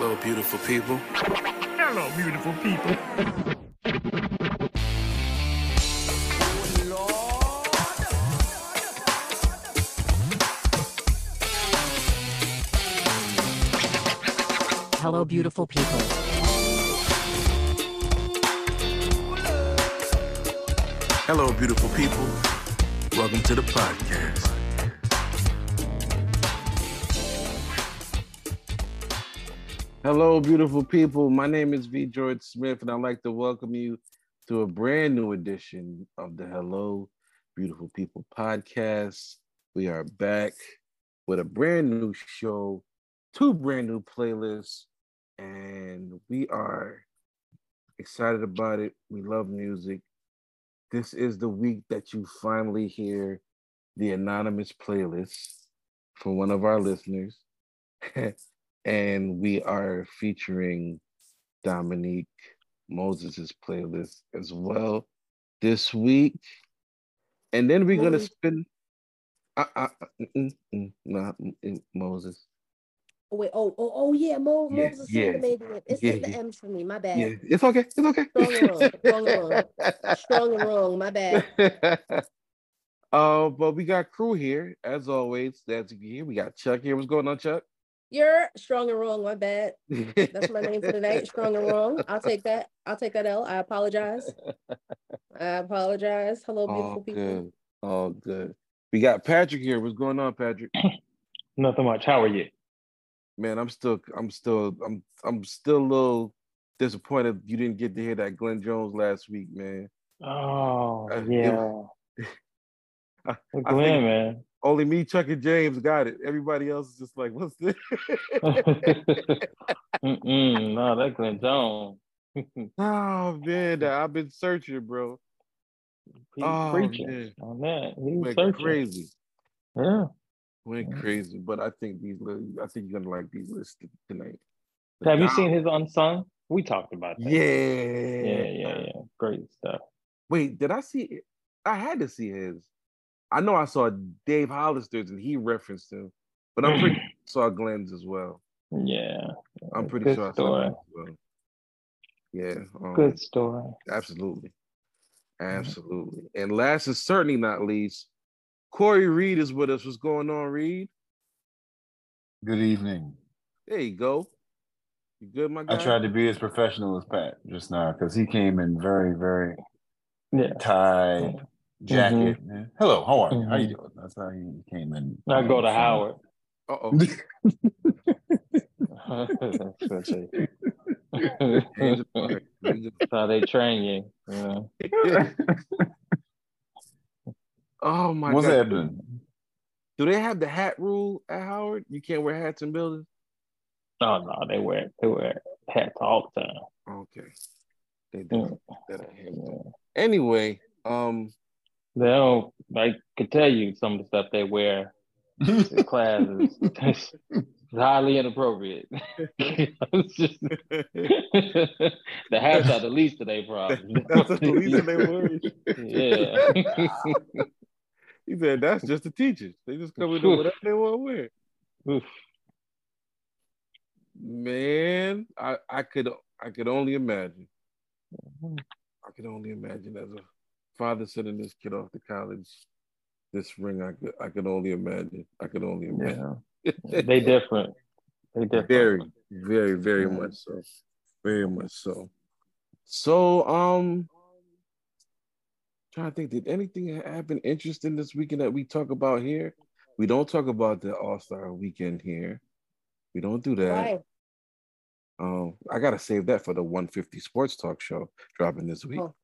Hello, beautiful people. Hello, beautiful people. Hello, beautiful people. Hello, beautiful people. Welcome to the podcast. Hello, beautiful people. My name is V. George Smith, and I'd like to welcome you to a brand new edition of the Hello, Beautiful People podcast. We are back with a brand new show, two brand new playlists, and we are excited about it. We love music. This is the week that you finally hear the anonymous playlist from one of our listeners. and we are featuring Dominique Moses' playlist as well this week. And then we're gonna spin uh, uh, uh, mm, mm, nah, mm, Moses. Oh, wait, oh, oh, oh, yeah, Mo, Yeah, Moses yeah, yeah, made it. It's yeah, just the yeah. M's for me. My bad. Yeah, it's okay. It's okay. Strong and wrong, strong and wrong. Strong and wrong. My bad. uh, but we got crew here as always. That's here. We got Chuck here. What's going on, Chuck? You're strong and wrong. My bad. That's my name for today. Strong and wrong. I'll take that. I'll take that L. I apologize. I apologize. Hello, beautiful All people. good. All good. We got Patrick here. What's going on, Patrick? Nothing much. How are you? Man, I'm still, I'm still, I'm, I'm still a little disappointed you didn't get to hear that Glenn Jones last week, man. Oh, Uh, it- yeah. I- Well, I Glenn, think- man. Only me, Chuck, and James got it. Everybody else is just like, what's this? No, that Glenn Jones. oh man, I've been searching, bro. He Oh, preaching man. on that. He was Went searching. crazy. Yeah. Went Yeah. crazy. But I think these, I think you're gonna like these lists tonight. Have you seen his unsung? We talked about that. Yeah. Yeah, yeah, yeah. Great stuff. Wait, did I see it? I had to see his. I know I saw Dave Hollister's and he referenced him, but I'm pretty saw Glenn's as well. Yeah. I'm pretty Good sure I saw story. Glenn's as well. Yeah, um, Good story. absolutely, absolutely. And last and certainly not least, Corey Reed is with us. What's going on, Reed? Good evening. There you go. You good, my guy? I tried to be as professional as Pat just now because he came in very, very Yeah. tied jacket. Yeah. Hello, how are you? How you Mhm. doing? That's how he came in. Now go to Howard. Uh oh. That's they- how they train you. Yeah. oh my god. What's happening? Do they have the hat rule at Howard? You can't wear hats in buildings? No, no, they wear they wear hats all the time. Okay. They Yeah. do that at Hampton. Yeah. Anyway, um, They don't. I could tell you some of the stuff they wear in class is, highly inappropriate. Just- the hats are the least of their problems. That's the least of their worries. Yeah. he said that's just the teachers. They just come in whatever they want to wear. Oof. Man, I, I could I could only imagine. Mm-hmm. I could only imagine as a father sending this kid off to college this ring. I could I could only imagine. I could only imagine. Yeah. They different. They different. Very, very, very Yeah. much so. Very much so. So, um, trying to think, did anything happen interesting this weekend that we talk about here? We don't talk about the All Star weekend here. We don't do that. Why? Um, I gotta save that for the 150 Sports Talk show dropping this week. Oh.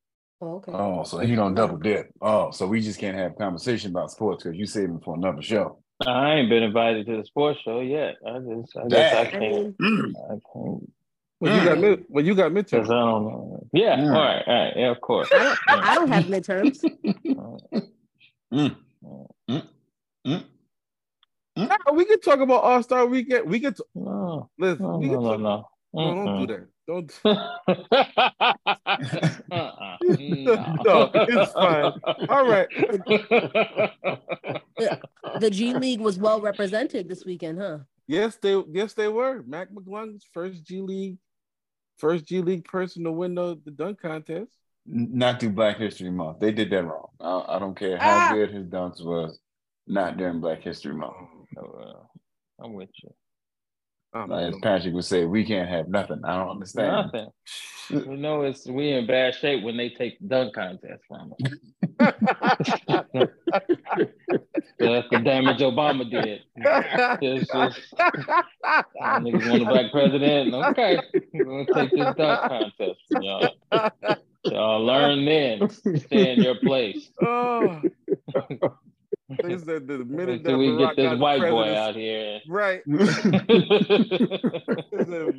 Oh, okay. Oh, so he don't double dip. Oh, so we just can't have conversation about sports because you saving for another show. I ain't been invited to the sports show yet. I just, I guess I Dang. I can't. mean, I can't Well, you got mid, well, you got because midterm. I don't know. Yeah, Mm. all right, all right, yeah, of course. I don't, I don't have midterms. Mm. Mm. Mm. Nah, we can talk about All Star Weekend. We can t- No, listen. no, we no, can no, talk- no. No, don't do that. Don't. uh-uh. No, it's fine. All right. The G League was well represented this weekend, huh? Yes, they yes they were. Mac McClung's first G League, first G League person to win the, the dunk contest. Not through Black History Month. They did that wrong. I, I don't care how Ah! good his dunks was. Not during Black History Month. Oh, well, I'm with you. Um, Like, as Patrick would say, we can't have nothing. I don't understand. Nothing. You know, it's we in bad shape when they take the dunk contest from us. That's the damage Obama did. It's just, y'all niggas want a black president. Okay, we're gonna take this dunk contest from y'all. Y'all learn then. Stay in your place. oh. They said the minute that we Barack get this got white the boy out here. Right. The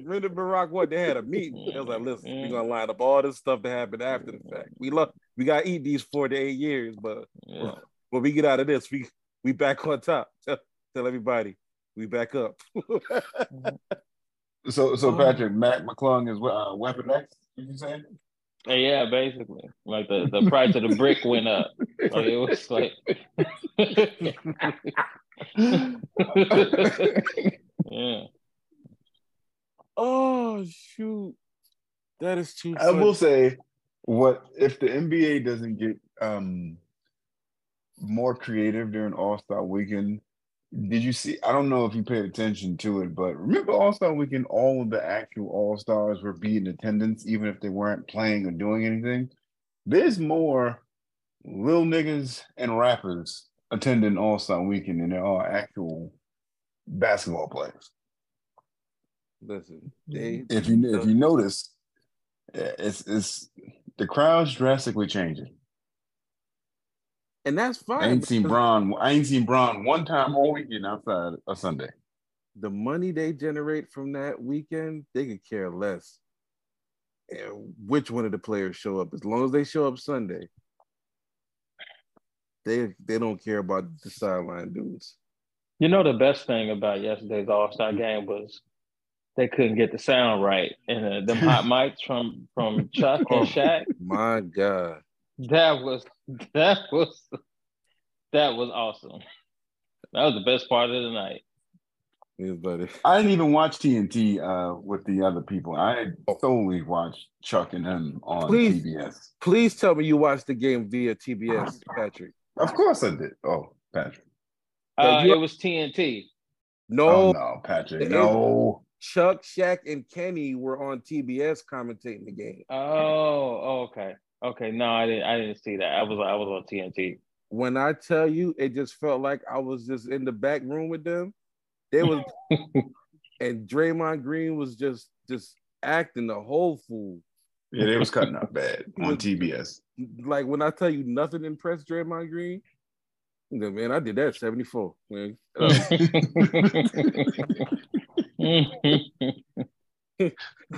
minute Barack what they had a meeting. They was like, listen, we're gonna line up all this stuff that happened after the fact. We love we gotta eat these four to eight years, but Yeah. when we get out of this, we we back on top. Tell, tell everybody we back up. So, so Oh. Patrick, Mac McClung is uh, Weapon X. Did you say? Yeah, basically. Like the, the price of the brick went up. Like it was like Yeah. oh shoot. That is too I will say, what if the NBA doesn't get um more creative during All Star Weekend? Did you see? I don't know if you paid attention to it, but remember All Star Weekend, all of the actual All Stars were being attendance, even if they weren't playing or doing anything. There's more little niggas and rappers attending All Star Weekend than there are actual basketball players. listen, they mm-hmm. If you if you notice, it's it's the crowd's drastically changing. And that's fine. I ain't seen because Bron. I ain't seen Bron one time all weekend outside of Sunday. The money they generate from that weekend, they could care less. And which one of the players show up, as long as they show up Sunday, they they don't care about the sideline dudes. You know the best thing about yesterday's All Star game was they couldn't get the sound right, and uh, them hot mics from from Chuck Oh. and Shaq. My God, That was that was that was awesome. That was the best part of the night. Yeah, buddy. I didn't even watch TNT uh, with the other people. I solely watched Chuck and him on Please. TBS. Please tell me you watched the game via TBS, Patrick. Of course I did. Oh, Patrick. Uh, you- it was TNT. No, Oh no, Patrick. No. Chuck, Shaq, and Kenny were on TBS commentating the game. Oh, oh, okay, okay. No, I didn't. I didn't see that. I was I was on TNT. When I tell you, it just felt like I was just in the back room with them. They was, and Draymond Green was just just acting the whole fool. Yeah, they was cutting up bad on TBS. Like when I tell you nothing impressed Draymond Green, you man, I did that 74. Man.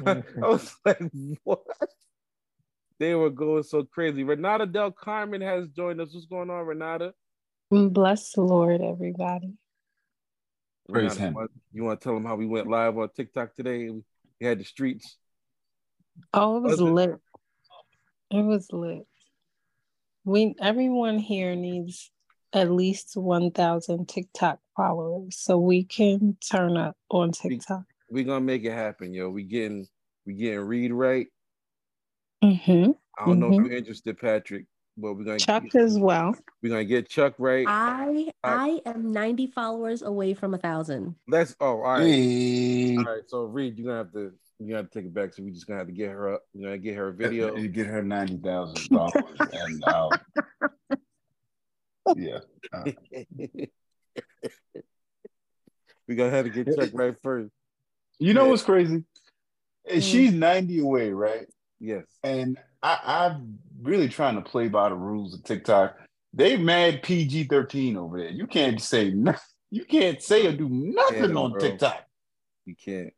I was like, what? They were going so crazy. Renata Del Carmen has joined us. What's going on, Renata? Bless the Lord, everybody. Praise Renata, him. You want, you want to tell them how we went live on TikTok today? We had the streets. Oh, it was Was it? lit. It was lit. We everyone here needs at least one thousand TikTok followers so we can turn up on TikTok. We're gonna make it happen, yo. We getting we getting read right. Hmm I don't know if you're interested, Patrick, but we're gonna Chuck as well. we're gonna get Chuck right. I I am 90 followers away from a thousand. Let's oh all right. Hey. All right, so Reed, you're gonna have to you have to take it back. So we're just gonna have to get her up. We're gonna get her a video. You get her ninety thousand followers, and uh, yeah, we gonna have to get Chuck right first. you know Yeah. what's crazy? And Mm. She's ninety away, right? Yes. And I, I'm really trying to play by the rules of TikTok. They mad PG thirteen over there. You can't say nothing. You can't say or do nothing on bro. TikTok. You can't.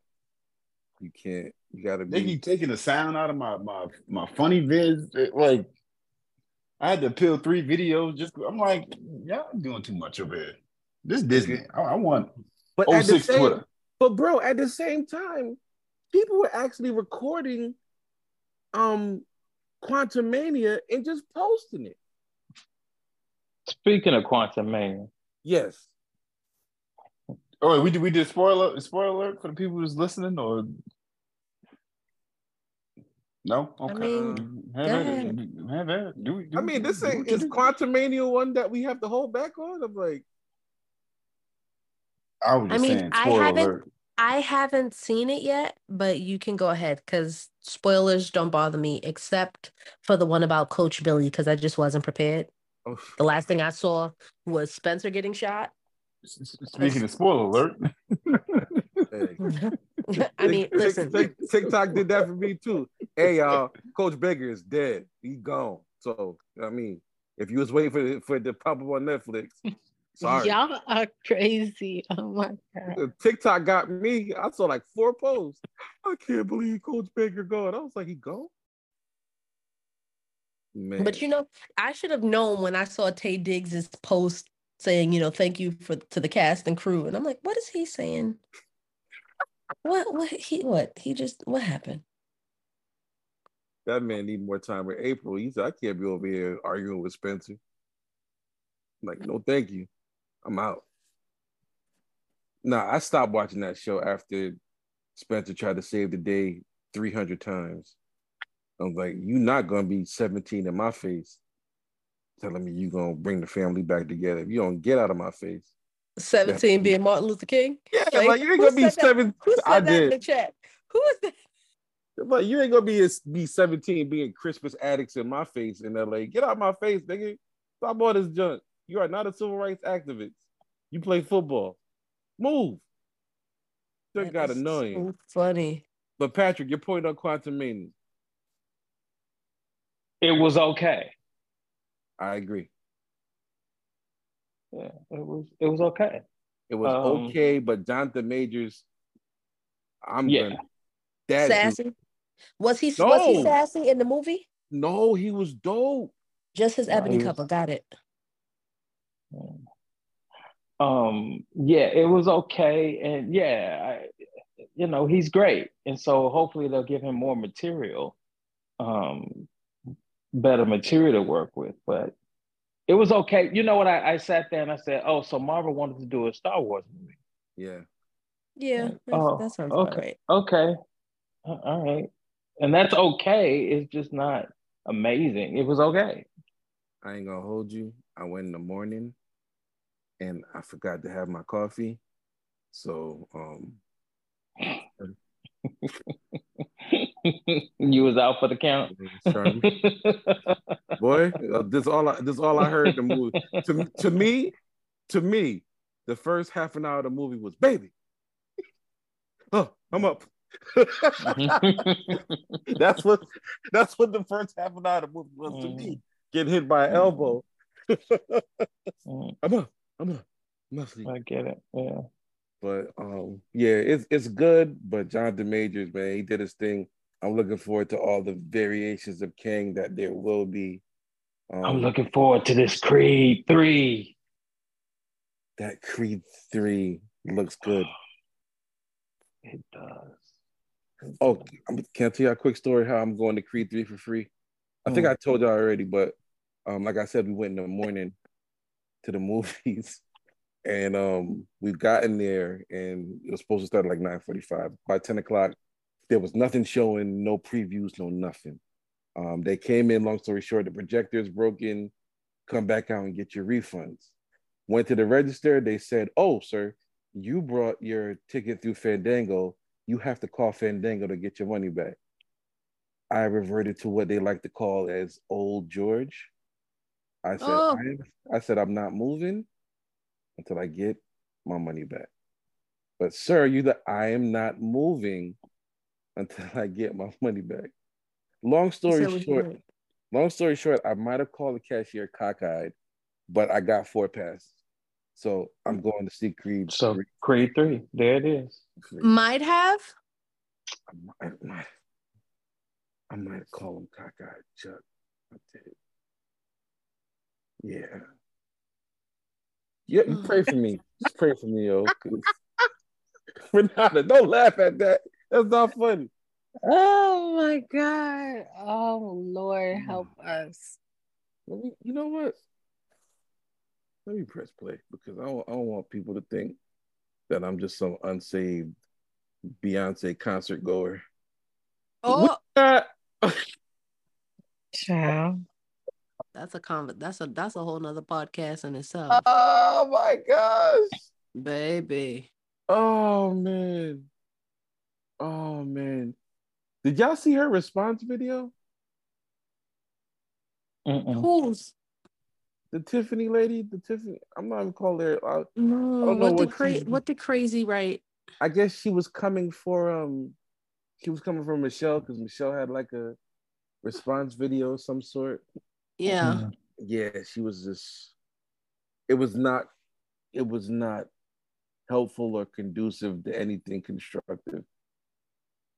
You can't. You gotta They keep taking the sound out of my my my funny vids. It- like I had to peel three videos. Just I'm like, y'all doing too much over here. This Disney. I, I want But at the oh same, Twitter. but bro, at the same time, people were actually recording um Quantumania and just posting it. Speaking of Quantumania, Yes. Oh, we did we did spoiler spoiler alert for the people who's listening or no? Okay. mean, have at it. Have it. Do, do, I mean, this do ain't what you is do. Quantumania one that we have to hold back on. I'm like, I was I mean, saying I haven't- alert. I haven't seen it yet, but you can go ahead because spoilers don't bother me, except for the one about Coach Billy, because I just wasn't prepared. oh, The last thing I saw was Spencer getting shot. Speaking of spoiler alert. I mean, listen, TikTok did that for me too. Hey y'all, Coach Baker is dead. He gone. So I mean, if you was waiting for the, for it to pop up on Netflix, sorry. Y'all are crazy. Oh my god. TikTok got me. I saw like four posts. I can't believe Coach Baker gone. I was like, he gone. Man, but you know, I should have known when I saw Taye Diggs's post saying, you know, thank you for to the cast and crew, and I'm like, what is he saying? What? What? He? What? He just? What happened? that man need more time with April. He said, I can't be over here arguing with Spencer. I'm like, no, thank you. I'm out. Nah, I stopped watching that show after Spencer tried to save the day 300 times. I'm like, you're not gonna be 17 in my face, telling me you're gonna bring the family back together. If you don't get out of my face. Seventeen being Martin Luther King. Yeah, Like, like you ain't gonna be seven. Who said I that in the chat? Who is that? But you ain't gonna be be 17 being Christmas addicts in my face in LA. Get out my face, nigga. Stop all this junk. You are not a civil rights activist. You play football. Move. Just That got is annoying. so funny. But Patrick, your point on Quantumania. it was okay. I agree. Yeah, it was it was okay. It was Um, okay, but Jonathan Majors, I'm Yeah. gonna that dude- sassy. Was he? Was he sassy in the movie? no, he was dope. Just his ebony he was- cover. Got it. Um, yeah, it was okay, and yeah, I, you know, he's great, and so hopefully they'll give him more material, um, better material to work with. But it was okay. You know what? I, I sat there and I said, "Oh, so Marvel wanted to do a Star Wars movie." Yeah. Yeah, Like, that- oh, that sounds about okay. right. Okay, Uh, all right, and that's okay. It's just not amazing. It was okay. I ain't gonna hold you. I went in the morning and I forgot to have my coffee. So um you was out for the count. boy, uh, this all I this all I heard the movie. To, to me, to me, the first half an hour of the movie was baby. Oh, I'm up. that's what that's what the first half an hour of the movie was to me. Getting hit by an elbow. Mm, I'm up. I'm up. I'm up. I get it. Yeah. But um, yeah, it's it's good. But Jonathan Majors, man, he did his thing. I'm looking forward to all the variations of King that there will be. Um, I'm looking forward to this Creed 3. that Creed three looks good. It does. Oh, I'm- can I tell you a quick story how I'm going to Creed three for free? I think Mm. I told you already, but um, like I said, we went in the morning to the movies, and um, we got in there, and it was supposed to start at like nine forty-five. By ten o'clock, there was nothing showing, no previews, no nothing. Um, they came in. Long story short, the projector's broken. Come back out and get your refunds. Went to the register. They said, "Oh, sir, you brought your ticket through Fandango. You have to call Fandango to get your money back." I reverted to what they like to call as old George. I said, Oh. I, I said, I'm not moving until I get my money back. But sir, you the I am not moving until I get my money back. long story said what he short, long story short, I might have called the cashier cockeyed, but I got four passes. So I'm going to see Creed. So three. Creed three, there it is. Might have. I might, I might, I might call him cockeyed Chuck. I did. Yeah. Yeah, mm. pray for me. Just pray for me, yo. Renata, don't laugh at that. That's not funny. Oh my God. Oh Lord, help us. Let me, you know what? Let me press play because I don't, I don't want people to think that I'm just some unsaved Beyonce concert goer. Oh! Child. That's a conv- That's a that's a whole nother podcast in itself, Oh my gosh. baby. Oh man. Oh man. Did y'all see her response video? Mm-mm. Who's The Tiffany lady, the Tiffany. I'm not even calling her. I, no? don't know What the what cra- What the crazy right? I guess she was coming for um, she was coming for Michelle because Michelle had like a response video of some sort. Yeah. Mhm. Yeah, she was just. It was not. It was not helpful or conducive to anything constructive.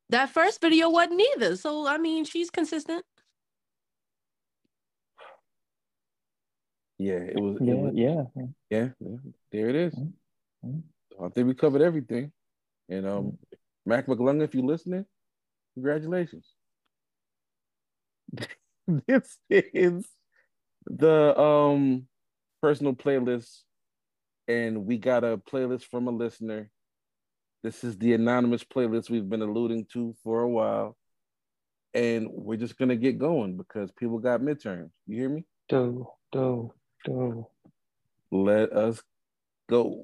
That first video wasn't either. So I mean, she's consistent. Yeah, it was. It Yeah, was yeah. yeah, yeah, there it is. Mhm. I think we covered everything. And um, Mac McClung, if you're listening, congratulations. this is the um personal playlist, and we got a playlist from a listener. This is the anonymous playlist we've been alluding to for a while. And we're just gonna get going because people got midterms. You hear me? Do, do, do. Let us go.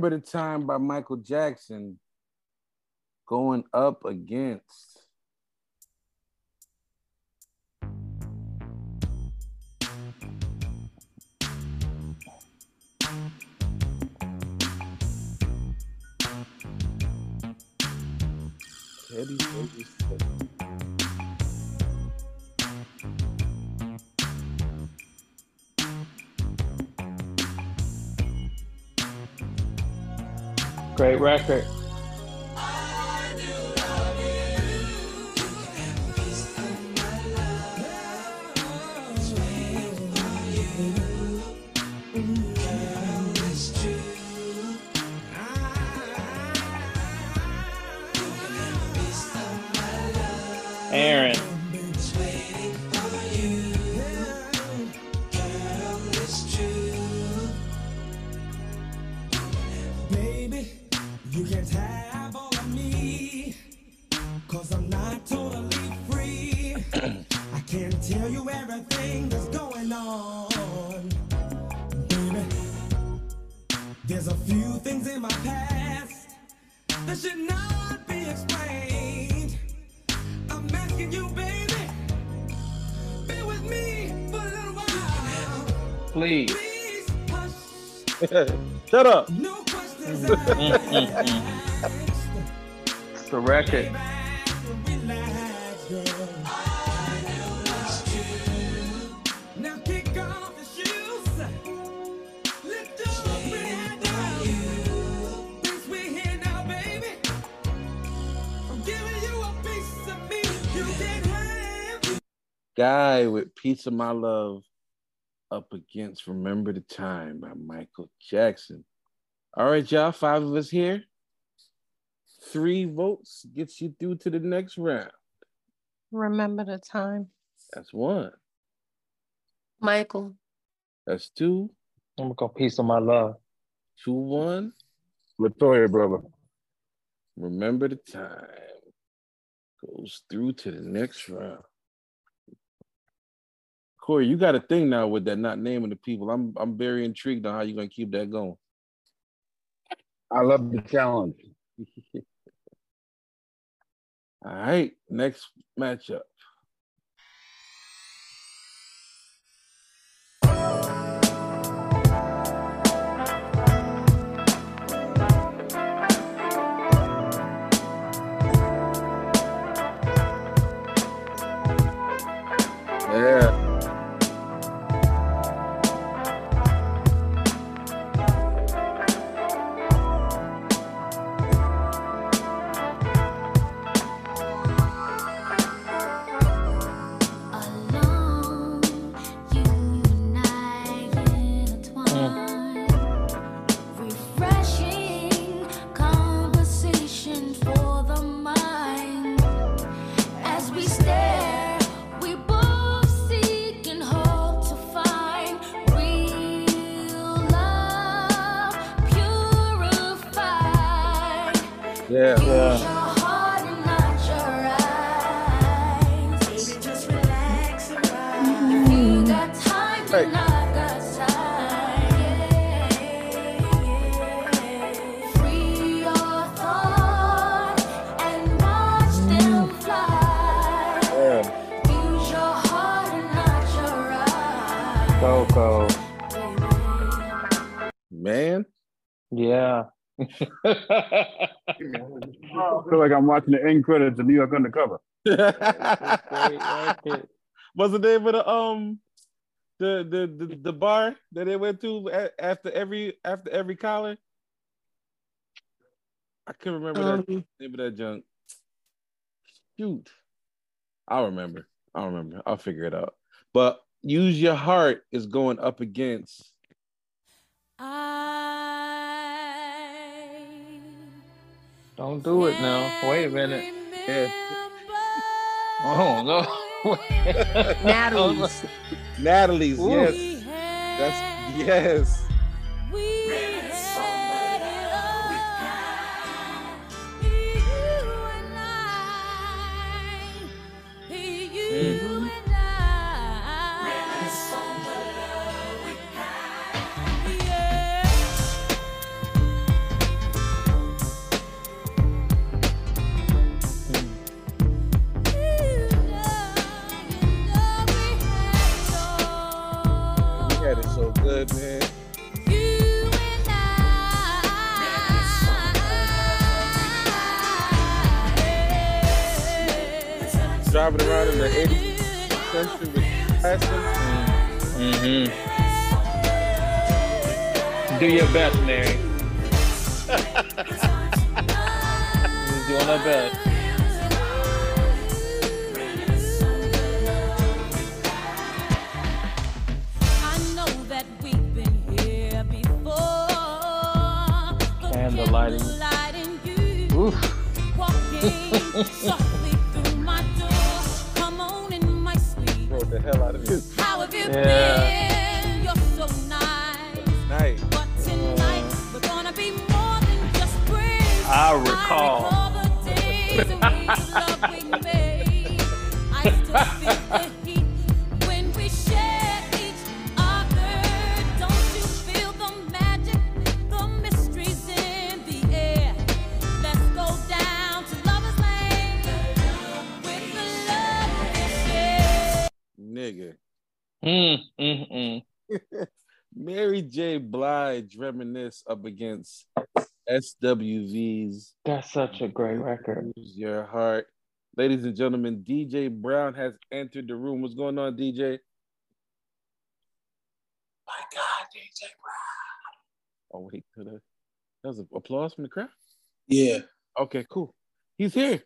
Remember the time by Michael Jackson going up against Teddy. Great record. Please. Shut up. The record. Guy with Piece of My Love up against Remember the Time by Michael Jackson. All right, y'all, five of us here. Three votes gets you through to the next round. Remember the time. That's one. Michael. That's two. I'm gonna go piece of my love. Two one. Latoya, brother. Remember the time. Goes through to the next round. Corey, you got a thing now with that not naming the people. I'm I'm very intrigued on how you're gonna keep that going. I love the challenge. All right, next matchup. I feel like I'm watching the end credits of New York Undercover. Great record. What's the name of the um the the the, the bar that they went to after every after every collar? I can't remember that Um, name of that junk. Shoot. I'll remember. I'll remember. I'll figure it out. But use your heart is going up against Don't do it now. Wait a minute. yeah, Oh no. Natalie's. Natalie's. Ooh. Yes. That's yes. Driving around in the 80s century with. Mm-hmm. Do your best, Mary. She's doing best. my sweet. Brought the hell out of this. How have you Yeah. been? You're so nice. Night. But Mm, mm, mm. Mary J. Blige reminisce up against SWV's That's such a great record. Use Your Heart. Ladies and gentlemen, DJ Brown has entered the room. What's going on, DJ? My God, DJ Brown. Oh, wait. Could I? That was an applause from the crowd? Yeah. Okay, cool. He's here.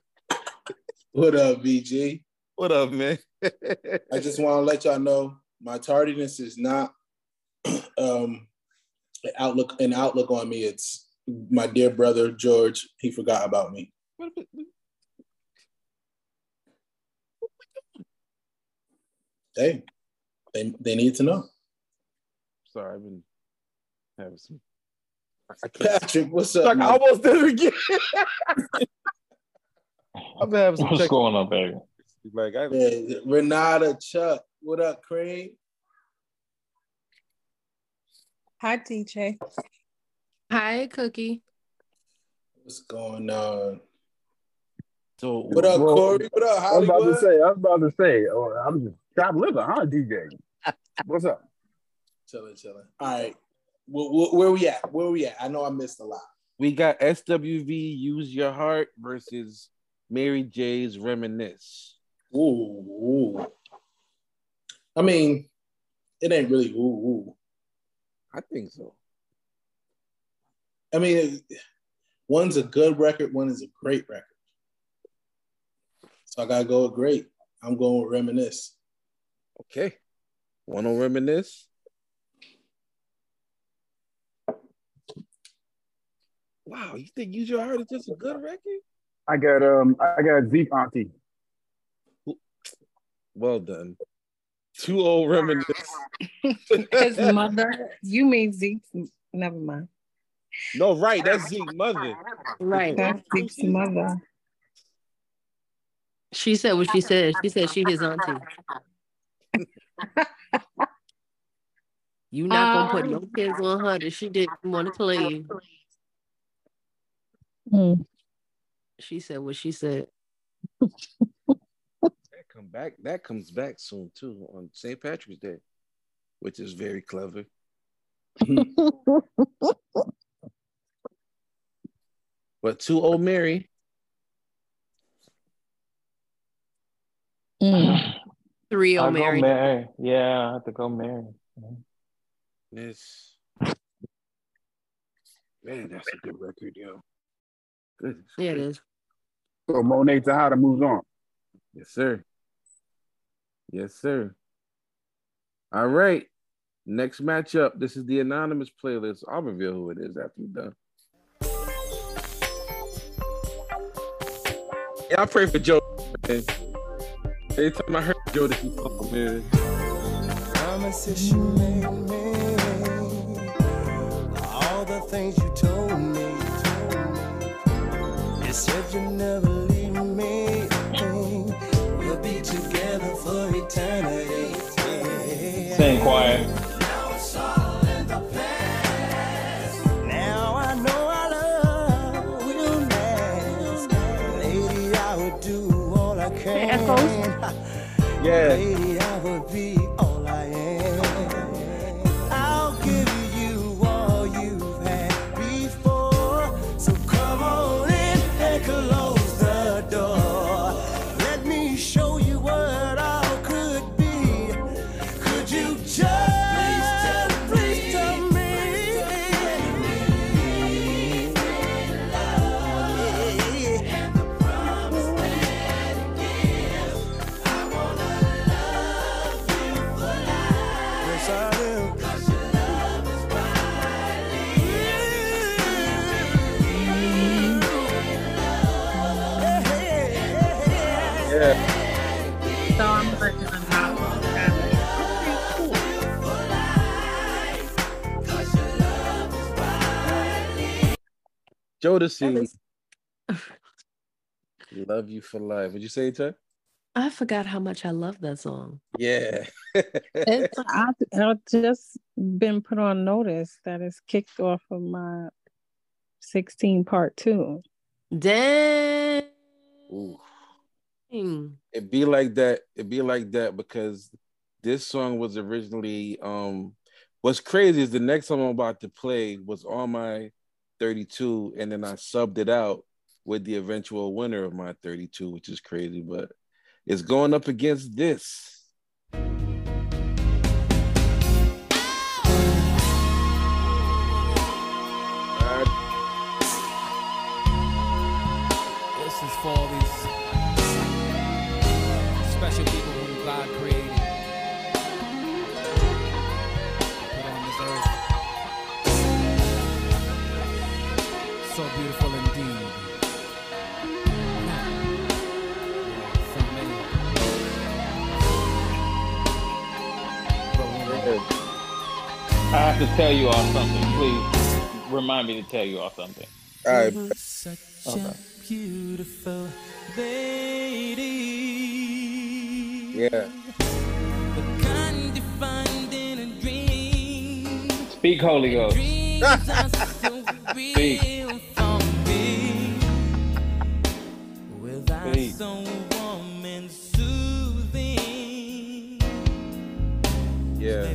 What up, BG? What up, man? I just want to let y'all know my tardiness is not um an outlook an outlook on me. It's my dear brother George. He forgot about me. Hey, they they need to know. Sorry, I've been having some. Patrick, what's up? Like, I man? almost did it again. I've been having some. What's going on, baby? Like I, Yeah, Renata, Chuck, what up, Craig? Hi, DJ. Hi, Cookie. What's going on? so What up, Well, Corey? What up, Hollywood? I was about to say, I was about to say, oh, I'm just chopped liver, huh, DJ? What's up? Chilling, chilling. All right, where, where, where we at? Where we at? I know I missed a lot. we got SWV Use Your Heart versus Mary J's Reminisce. Ooh, ooh. I mean, it ain't really ooh, ooh. I think so. I mean, one's a good record, one is a great record. So I gotta go with great. I'm going with reminisce. Okay. One on reminisce? Wow, you think Use Your Heart is just a good record? I got um, I got Zeke Auntie. Well done. Two old reminisce. His mother. You mean Zeke? Never mind. No, right. That's Zeke's mother. Right. That's Zeke's mother. She said what she said. She said she his auntie. You not gonna put no kids on her that she didn't want to play you. Mm. She said what she said. That come back. That comes back soon too on St. Patrick's Day, which is very clever. But two old Mary. Mm. Three I'll old go Mary. Mary. Yeah, I have to go Mary. This man, that's a good record, yo. Good. Yeah, it is. So Monet Tejada moves on. Yes, sir. Yes, sir. All right. Next matchup. This is the anonymous playlist. I'll reveal who it is after we're done. Yeah, I pray for Joe, man. Every time I heard Joe, pump, man. You made me, all the things you told me. You said you never leave me, together for eternity. Sing quiet. Now Jodeci. Love you for life. Would you say it, Chuck? I forgot how much I love that song. Yeah. It's I, I've just been put on notice that it's kicked off of my 16 part two. Dang. Ooh. It be like that. It be like that because this song was originally um what's crazy is the next song I'm about to play was on my 32 and then I subbed it out with the eventual winner of my 32, which is crazy, but it's going up against this. This is for these I have to tell you all something. Please remind me to tell you all something. All right. Such Okay. a beautiful lady. Yeah. The kind you find in a dream. Speak, Holy Ghost. Dreams are so real for me. With eyes Speak. so warm and soothing. Yeah.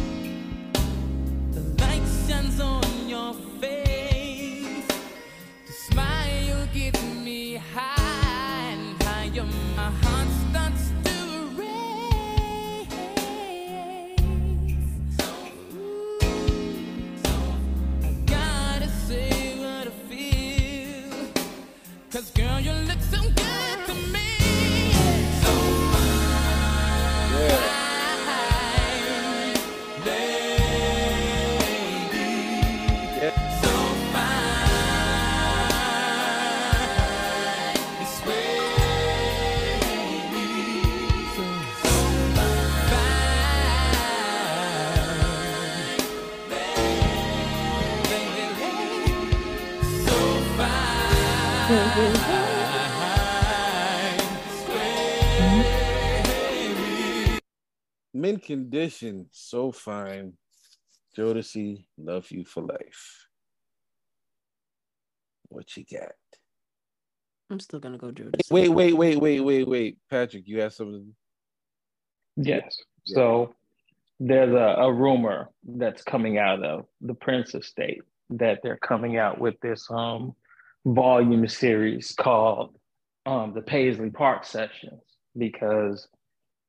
condition, so fine. Jodeci, love you for life. What you got? I'm still gonna go Jodeci. Wait, wait, wait, wait, wait, wait. Patrick, you have something? Yes. So there's a, a rumor that's coming out of the Prince estate that they're coming out with this um volume series called um the Paisley Park Sessions because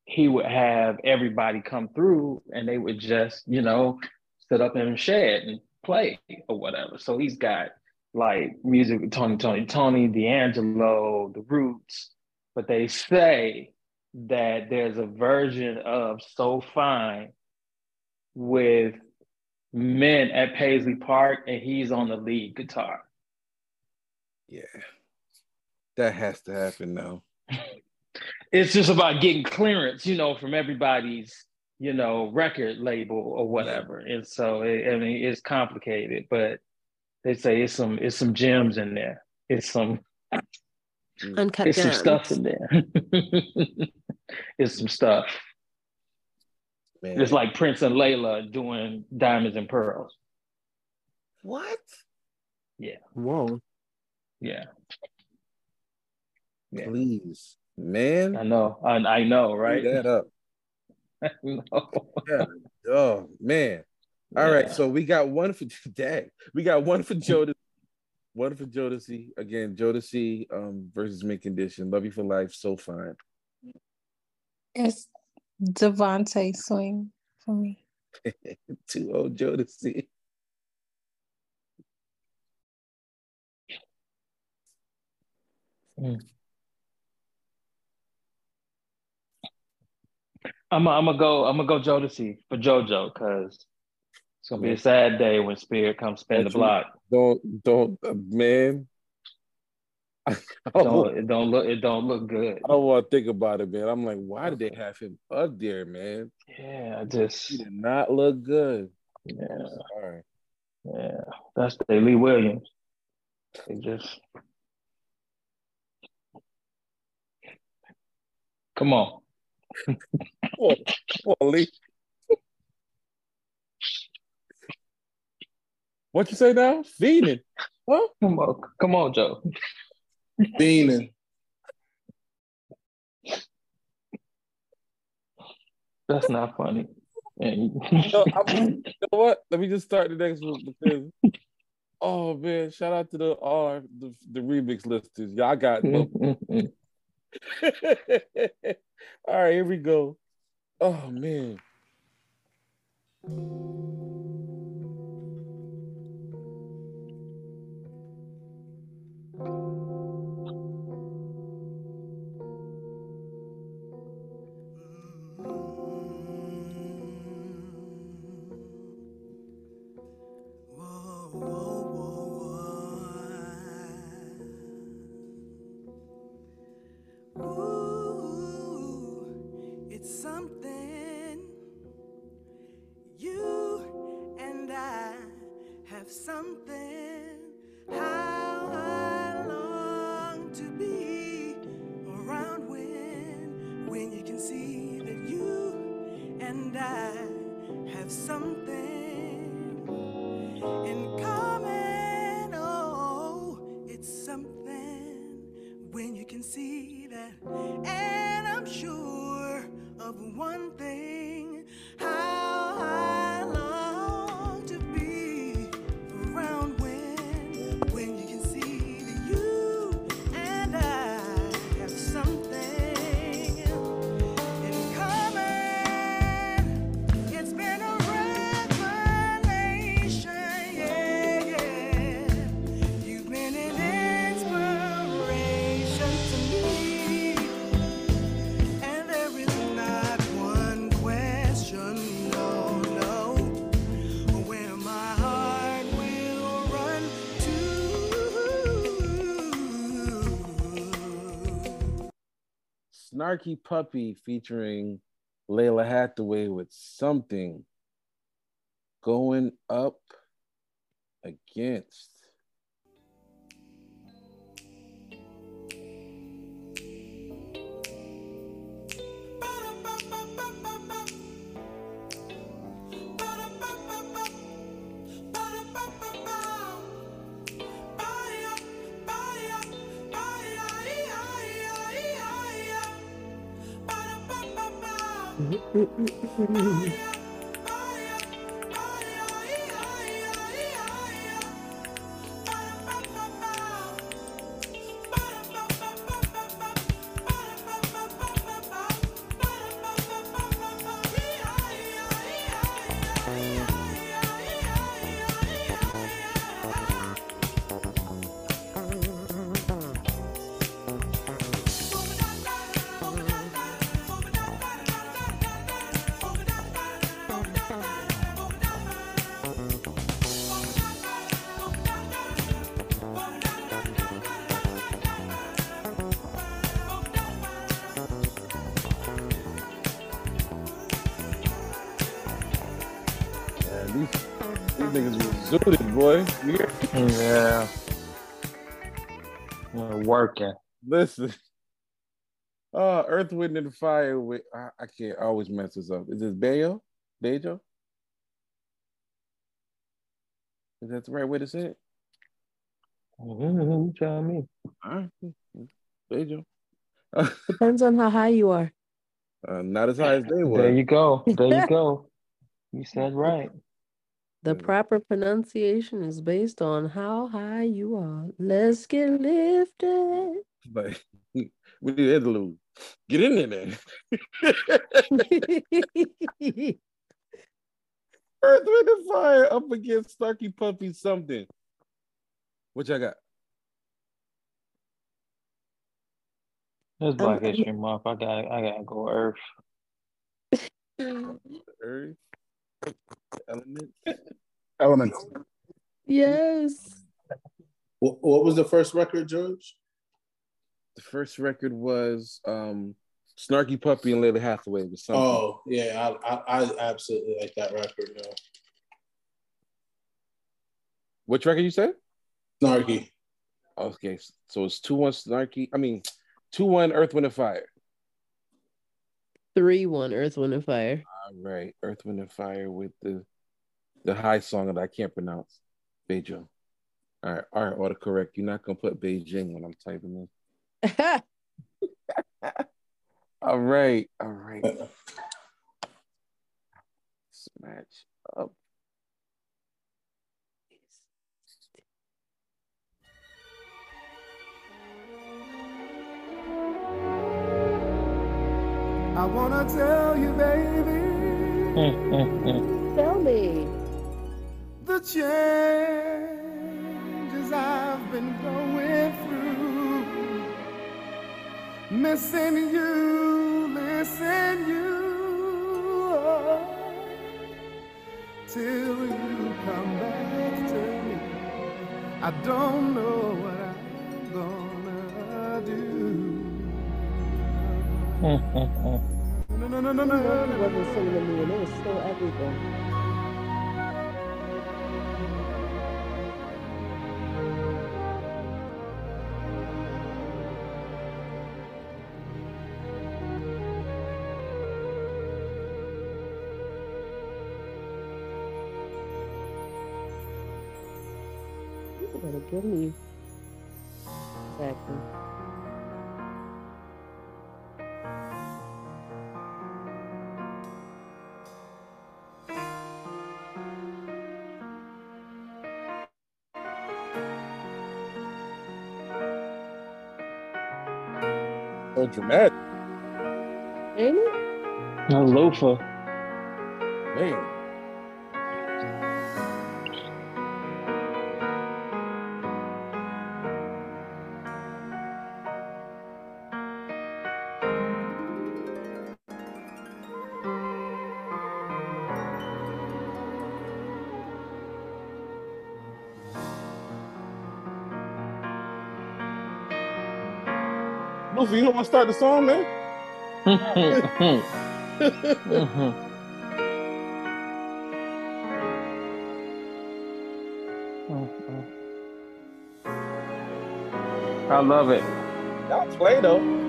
he would have everybody come through and they would just, you know, sit up in the shed and play or whatever. So he's got like music with Tony, Tony, Tony, D'Angelo, The Roots, but they say that there's a version of So Fine with men at Paisley Park and he's on the lead guitar. Yeah. That has to happen now. It's just about getting clearance, you know, from everybody's, you know, record label or whatever. And so it, I mean it's complicated, but they say it's some it's some gems in there. It's some Uncut it's some stuff in there. it's some stuff. Man. It's like Prince and Lalah doing Diamonds and Pearls. What? Yeah, Whoa. yeah. Yeah. Please. Man. I know. I, I know, right? Clean that up. I know. Yeah. Oh man. All right. Yeah. So we got one for Dang. We got one for Jodeci. One for Jodeci. Again, Jodeci um versus Mint Condition. Love you for life. So fine. It's DeVante Swing for me. Two old Jodeci. I'm I'm gonna go. I'm gonna go Jodeci for JoJo because it's gonna be a sad day when Spirit comes spin the block. Don't don't uh, man. I don't, Don't, it don't look. It don't look good. I don't want to think about it, man. I'm like, why did they have him up there, man? Yeah, I just He did not look good. yeah, All right. yeah. That's the Lee Williams. They just come on. Come on, come on, Lee. What you say now? Fiending. Huh? Come on, come on, Joe. Beaning. That's not funny. And No, I'm- you know what? Let me just start the next one because oh man, shout out to the all our- the, the remix listeners. Y'all got all right, here we go. Oh man. Ooh. Snarky Puppy featuring Lalah Hathaway with something going up against. We're. Listen. Uh, Earth, Wind, and Fire with I, I can't I always mess this up. Is this Bayo? Dejo? Is that the right way to say it? Mm-hmm, you tell me. All right. Dejo. Depends on how high you are. Uh, not as high as they were. There you go. There you go. You said right. The proper pronunciation is based on how high you are. Let's get lifted. But we need interlude. Get in there, man. Earth, Wind, and Fire up against Starky Puffy something. What y'all got? It's Black History Month. I got I gotta go Earth. Earth. Elements. Elements. yes. What, what was the first record, George? The first record was um Snarky Puppy and Lily Hathaway with something. Oh, yeah, I, I, I absolutely like that record. Yeah. Which record you said? Snarky. Okay, so it's two one Snarky. I mean, two one Earth, Wind, and Fire. Three one Earth, Wind, and Fire. All right, Earth, Wind, and Fire with the the high song that I can't pronounce. Beijing. All right, all right, autocorrect. You're not gonna put Beijing when I'm typing this. All right, all right. Smash up. I wanna tell you, baby, Mm, mm, mm. Tell me. the changes I've been going through. Missing you, missing you. oh, till you come back to me. I don't know what I'm gonna do. No, no, no, no, no. wasn't singing to me, and it was still everything. Better give me So dramatic, Ain't it? A loafer. Luffy, you don't want to start the song, man? I love it. Y'all play though.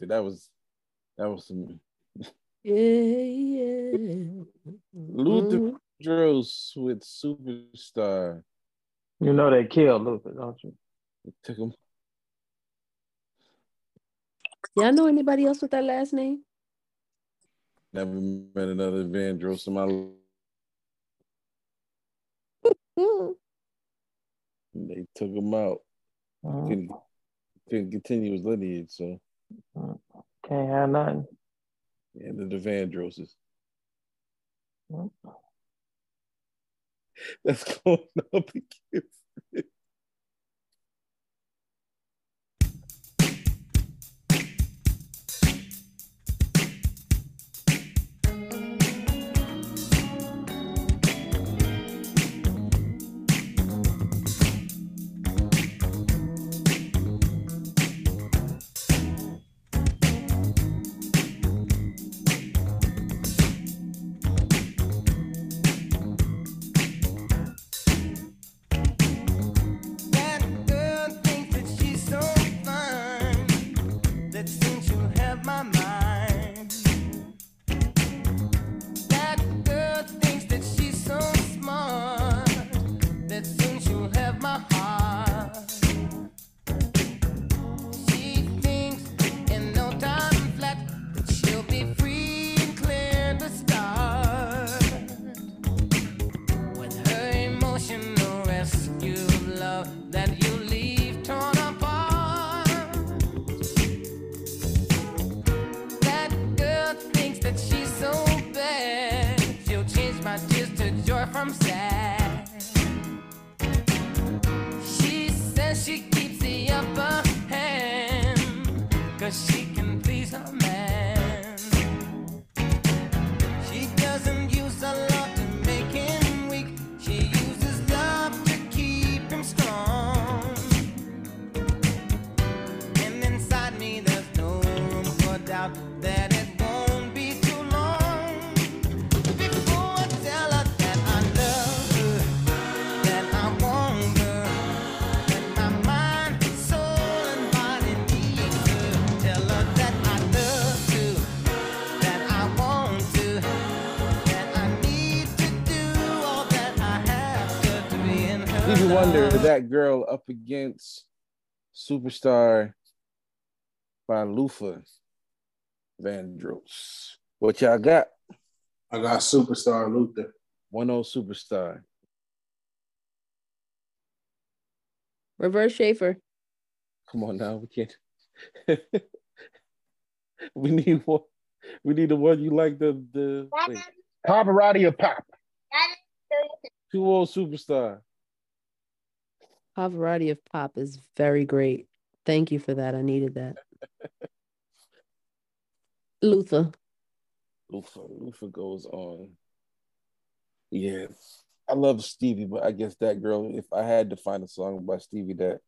That was that was some Yeah, yeah. Luther Mhm. Vandross with superstar. You know they killed Luther, don't you? It took him. Y'all know anybody else with that last name? Never met another Vandross in my life. They took him out. Mhm. Couldn't, couldn't continue his lineage, so Can't have nothing. and the Vandrosses. Mhm. That's going up against it. Wonder, that girl up against Superstar by Luther Vandross. What y'all got? I got Superstar Luther. 1 0 Superstar. Reverse Schaefer. Come on now, we can't. we need one. We need the one you like the the wait, Pavarotti or pop? 2 old Superstar. Pavarotti of Pop is very great. Thank you for that. I needed that. Luther. Luther. Luther goes on. Yeah. I love Stevie, but I guess that girl, if I had to find a song by Stevie that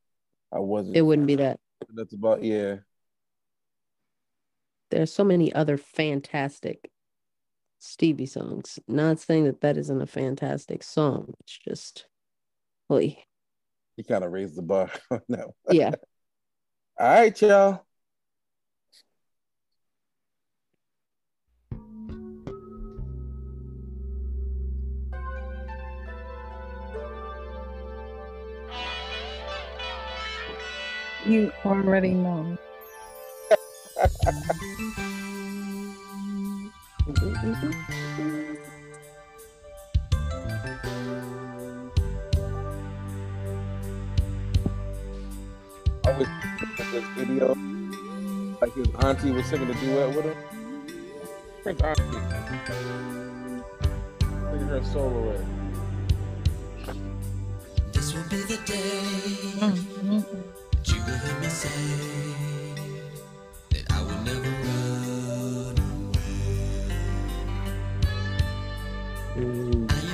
I wasn't It wouldn't be that. that's about yeah. There's so many other fantastic Stevie songs. Not saying that that isn't a fantastic song. It's just, oy. He kind of raised the bar on that one. yeah. All right, y'all. You already know. I was this video, like his auntie was singing a duet with him. Prince auntie. At her solo it. This will be the day that you will hear me say that I will never run away. I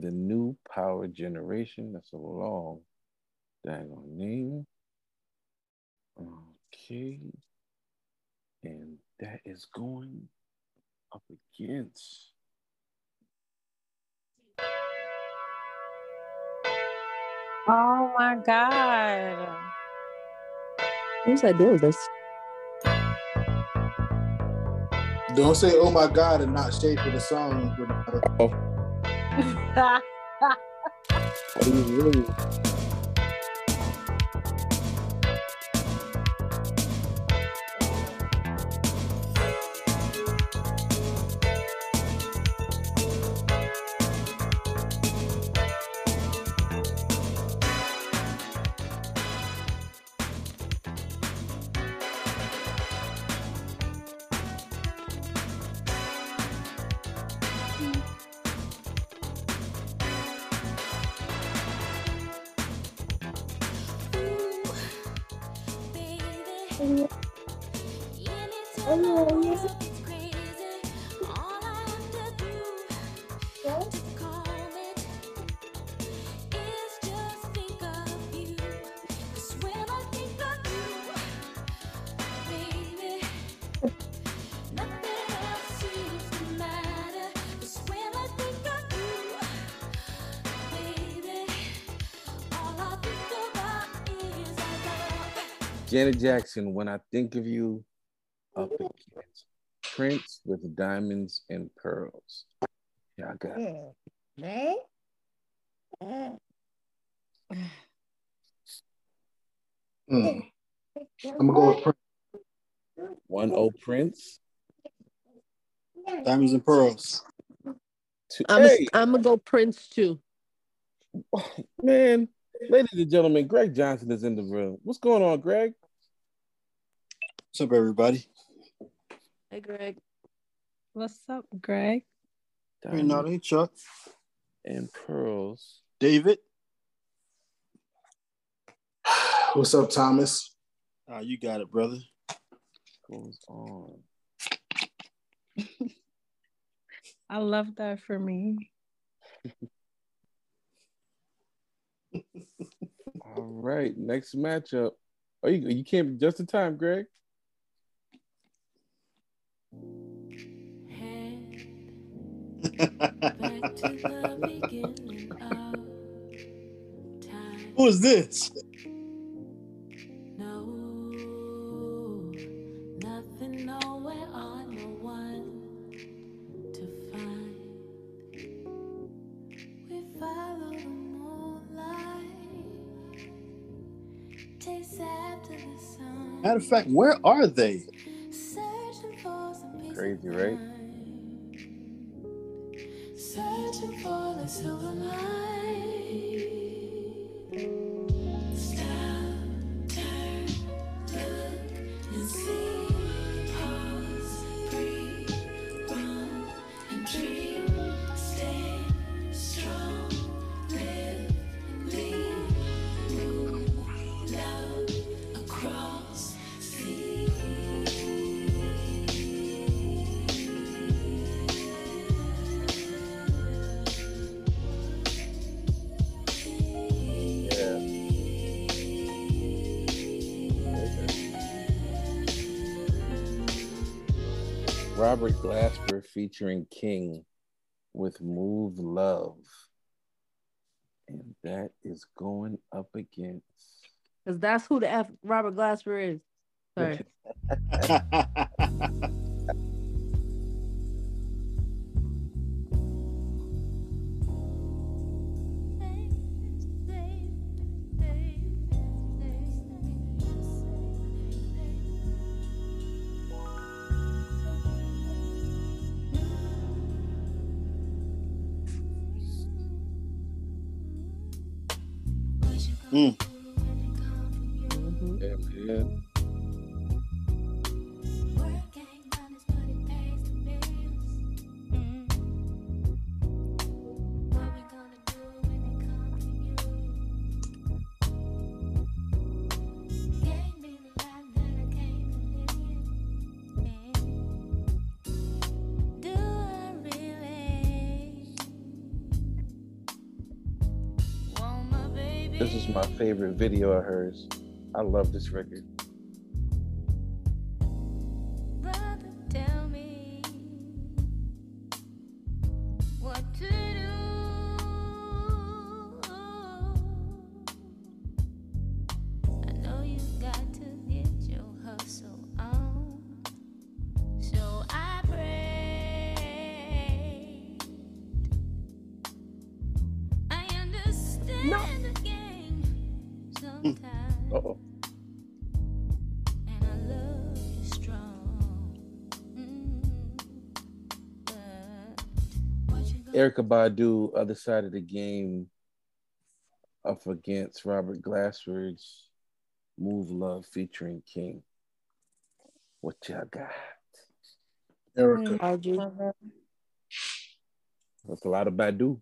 and the New Power Generation. That's a long dang on name. Okay. And that is going up against Oh my God. Who's that doing this? Don't say "Oh my God" and not shape for the song. Renata. He was really Janet Jackson, when I think of you, up against Prince with diamonds and pearls. Yeah, I got it. Mm. I'm gonna go with Prince. One O Prince. Diamonds and Pearls. Two, I'm hey, I'm gonna go Prince too. man, ladies and gentlemen, Greg Johnson is in the room. What's going on, Greg? What's up, everybody? Hey Greg. What's up, Greg? Hey, Nada, hey, Chuck, and pearls. David. What's up, Thomas? Uh, you got it, brother. Goes on. I love that for me. All right, next matchup. Oh, you you came just in time, Greg. Who is this? Nothing nowhere or no one to find. We follow the moonlight, chase after the sun, Matter of fact, where are they? Crazy, right? searching for the silver. Robert Glasper featuring King with Move Love. And that is going up against Because that's who the F Robert Glasper is. Sorry. Mm. Favorite video of hers. I love this record. Erykah Badu, other side of the game, up against Robert Glassford's Move Love featuring King. What y'all got? Erykah. Mm, That's a lot of Badu.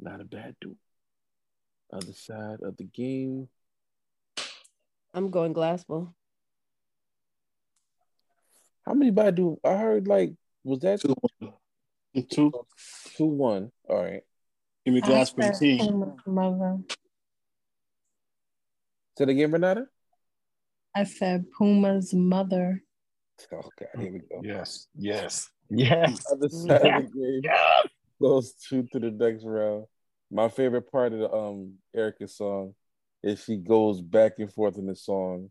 Not a lot of Badu. Other side of the game. I'm going Glassville. How many Badu? I heard like was that two? Two. Two one. All right. Give me I glass for the said team. Puma's mother. Say it again, Renata. I said Puma's mother. Okay, here we go. Yes, yes, yes. Other side of the game goes two to the next round. My favorite part of the um Erykah's song is she goes back and forth in the song,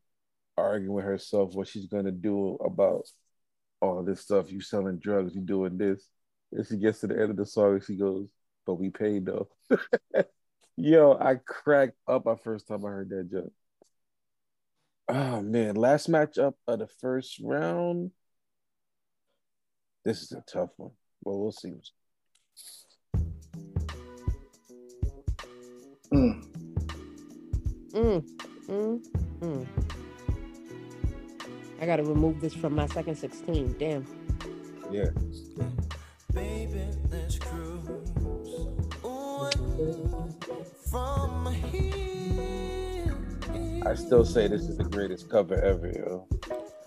arguing with herself what she's gonna do about all this stuff. You selling drugs, you doing this. And she gets to the end of the song and she goes, "But we paid though." Yo, I cracked up my first time I heard that joke. Oh man, last matchup of the first round. This is a tough one. Well, we'll see. Mm. Mm, mm, mm. I gotta remove this from my second 16. Damn. Yeah. Baby, let's cruise away from here. I still say this is the greatest cover ever, yo.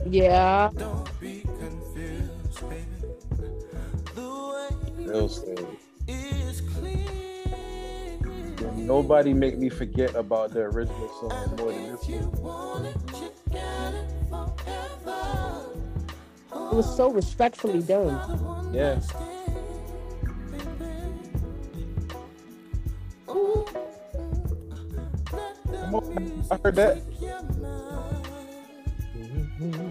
Yeah. Don't be confused, baby. The way Still stay. Nobody make me forget about the original song more than this one. It was so respectfully done. Yeah. Come on, I heard that. Mm-hmm.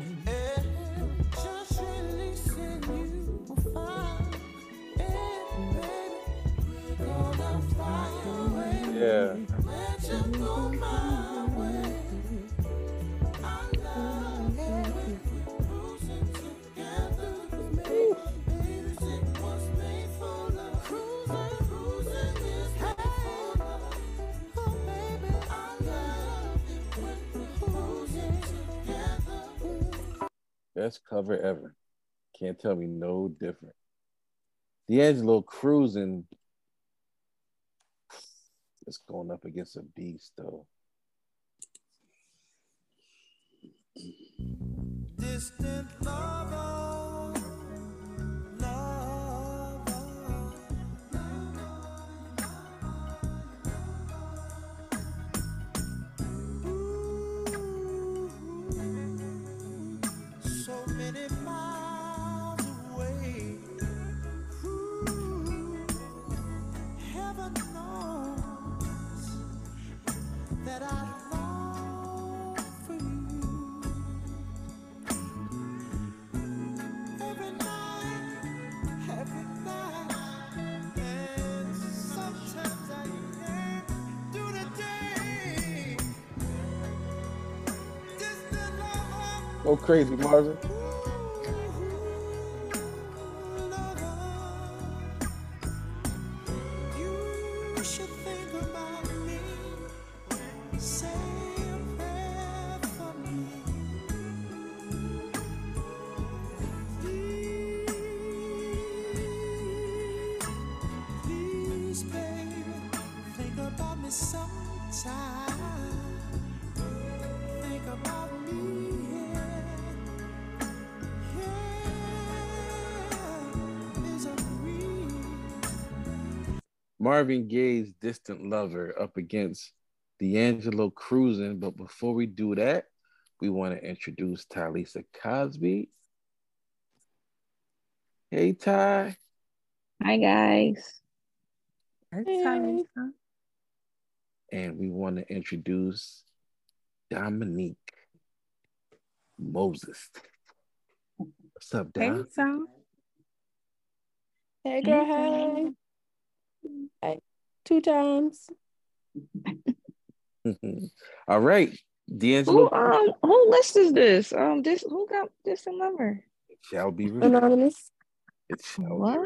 Best cover ever. Can't tell me no different. D'Angelo cruising. It's going up against a beast though. Distant lover, Go crazy, Marvin. Marvin Gaye's Distant Lover up against D'Angelo Cruising. But before we do that, we want to introduce Talisa Cosby. Hey, Ty. Hi, guys. Hey. And we want to introduce Dominique Moses. What's up, Hey, Dom? Sam. Hey, girl. Hey. Hey. Two times. All right. D'Angelo Who um who list is this? Um this who got this number? It shall be revealed. Anonymous. It shall What?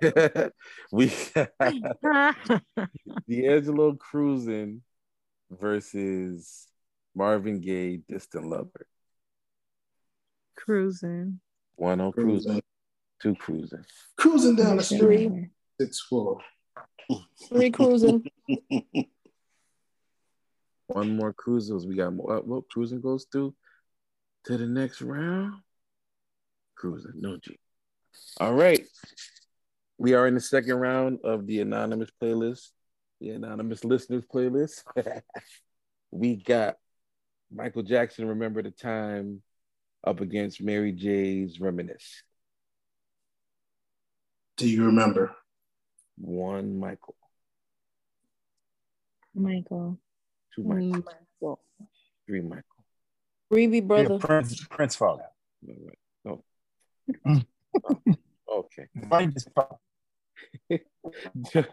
we D'Angelo Cruising versus Marvin Gaye, Distant Lover. Cruising. One on cruising, two cruising. Cruising down the street. Three. Six four. Three cruising. One more cruisers. We got more. Uh, what cruising goes through to the next round? Cruising, no G. All right. We are in the second round of the anonymous playlist, the anonymous listeners playlist. we got Michael Jackson, Remember the Time, up against Mary J's Reminisce. Do you remember? One Michael, Michael. two Michael, Michael. three Michael. Reeby brother. Prince, Prince father. Oh. okay. Mine is father. Jo-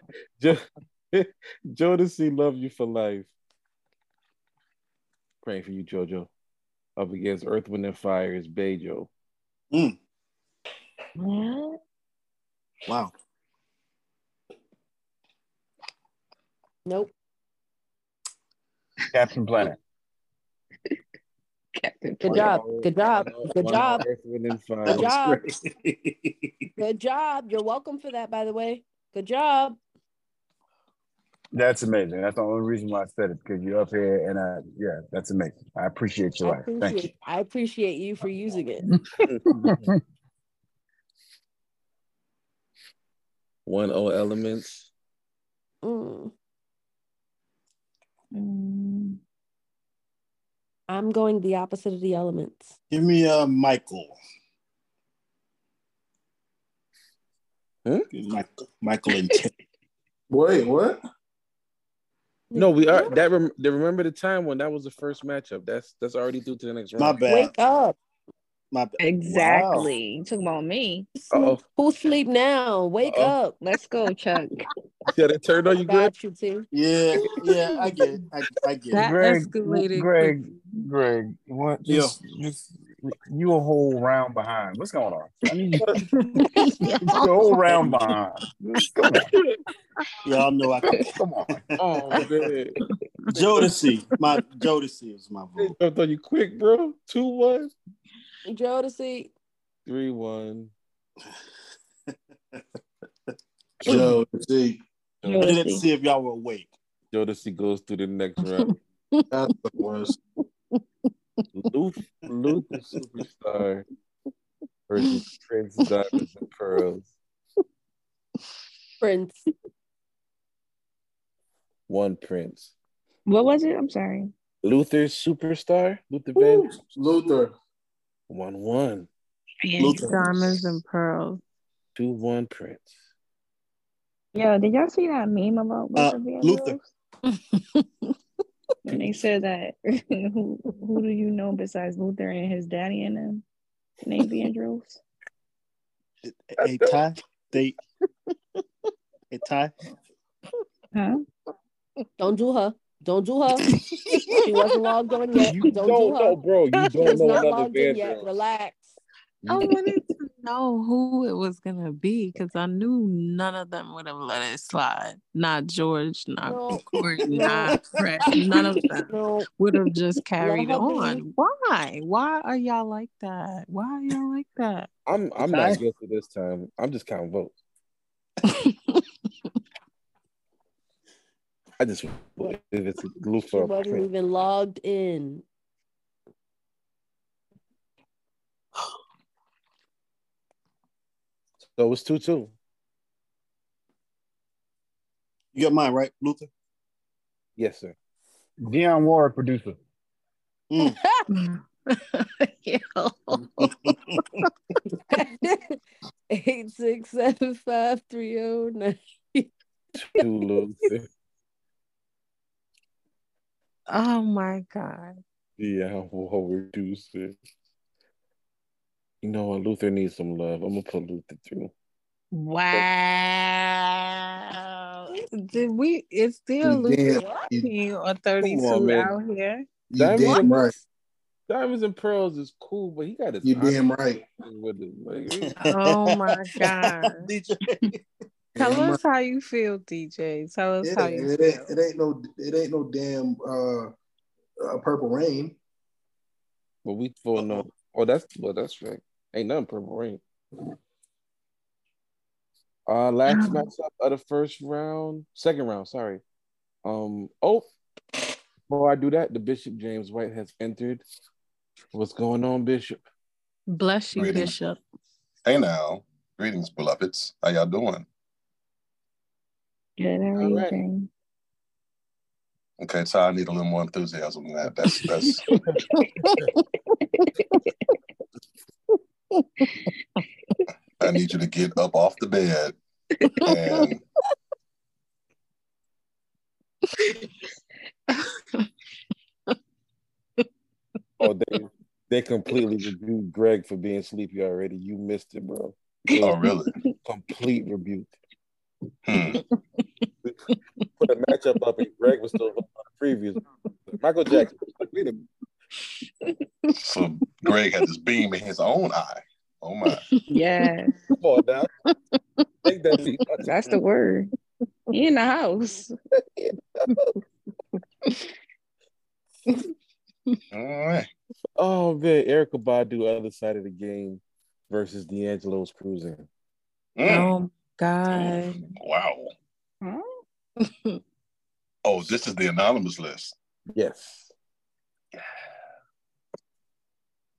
Jo- Jodeci love you for life. Praying for you, Jojo. Up against Earth, Wind, and Fire is Bejo. Mm, What? wow. Nope. Captain Planet. Captain Good job. Good job. Good job. Earth, Wind. Good job. Good job. You're welcome for that, by the way. Good job. That's amazing. That's the only reason why I said it because you're up here, and uh, yeah, that's amazing. I appreciate your I life. Thank you. I appreciate you for using it. One O elements. Mm, Mm, I'm going the opposite of the elements. Give me uh Michael. Hmm? Michael, Michael and Tim. Wait, what? No, we are that. Rem, they remember the time when that was the first matchup. That's that's already through to the next round. My bad. Wake up. My bad. exactly. You talking about me. Uh-oh. Who sleep now? Wake Uh-oh. up. Let's go, Chuck. Yeah, they turned on you good. Got you too. Yeah, yeah, I get it. I, I get That it. Greg, escalated Greg, Greg, what? Just, just you a whole round behind. What's going on? I need you a whole round behind. Come on, Y'all know I can. come on. Oh man, Jodeci. My Jodeci is my vote. jumped on you quick, bro. Two one, Jodeci. three one. Joe, see, I didn't see if y'all were awake. Jodeci goes to the next round. that's what it was. Luther, Luther superstar versus Prince Diamonds and Pearls. Prince. One Prince. What was it? I'm sorry. Luther superstar. Luther Van. Luther. One one. Luther. Diamonds and pearls. Two one Prince. Yo, did y'all see that meme about Uh, Luther Luther. when they said that who who do you know besides Luther and his daddy and them? Name Vandross. Hey Ty, they. Hey Ty, Huh? Don't do her. Don't do her. she wasn't logged on yet. You Don't, don't do her. know, bro. You She's don't know not another logged in yet. Vandross. Relax. I wanted to know who it was gonna be because I knew none of them would have let it slide. Not George, not No. Corey, No. not Fred. None of them No. would have just carried her be. on. Why? Why are y'all like that? Why are y'all like that? I'm I'm Ty? not guilty this time. I'm just counting votes. I just if it's She Luther or wasn't even logged in. So it's two two. you got mine right, Luther. Yes, sir. Dion Ward, producer. Yo. Mm. Eight six seven five three oh nine. Two Luther. Oh my god. Yeah, we'll reduce it. You know what? Luther needs some love. I'm gonna put Luther through. Wow. Did we it's still You Luther damn- 18 or 32 on, man. out here? You Diamonds, damn right. Diamonds and Pearls is cool, but he got his You damn honesty right. with it. Like, Oh my god. DJ. Tell Damn us how you feel, DJ. Tell us It, how you it feel. ain't it ain't no it ain't no damn uh, uh purple rain. but we for no. Oh, that's well, that's right. Ain't nothing purple rain. Uh, last Oh. matchup of the first round, second round. Sorry. Um. Oh, before I do that, the Bishop James White has entered. What's going on, Bishop? Bless you, Greetings. Bishop. Hey now, greetings, beloveds. How y'all doing? Good, how are right. Okay, so I need a little more enthusiasm than that. That's that's. I need you to get up off the bed and Oh, they they completely rebuked Greg for being sleepy already. You missed it, bro. oh really? Complete rebuke. Hmm. Put a matchup up, and Greg was still on the previous. Michael Jackson. was like, Wait a minute. So Greg had this beam in his own eye. Oh my! Yeah, Come on now. Take that beat. that's the word. He in the house. All right. Oh man, Erykah Badu, other side of the game versus D'Angelo's cruising. Mm. Oh God. Wow. Huh? Oh, this is the anonymous list. Yes.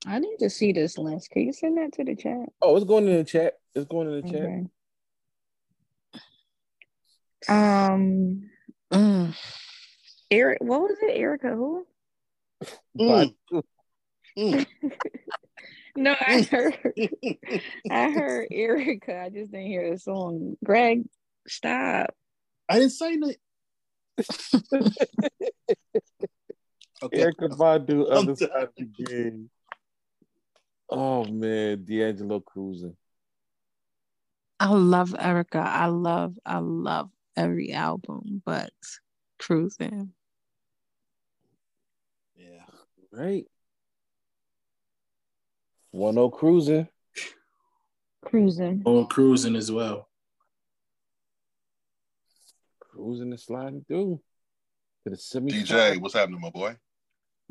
I need to see this list. Can you send that to the chat? Oh, it's going in the chat. It's going in the chat. Um, Mm. Eric, what was it? Erykah who? Mm. No, I heard, I heard Erykah. I just didn't hear the song. Greg, stop. I didn't say that. Okay. Erykah Badu, other side of the game. Oh man, D'Angelo cruising. I love Erica. I love, I love every album, but cruising. Yeah. Right. 1 0 cruising. Cruising. On cruising as well. Cruising and sliding through to the semi. DJ, what's happening, my boy?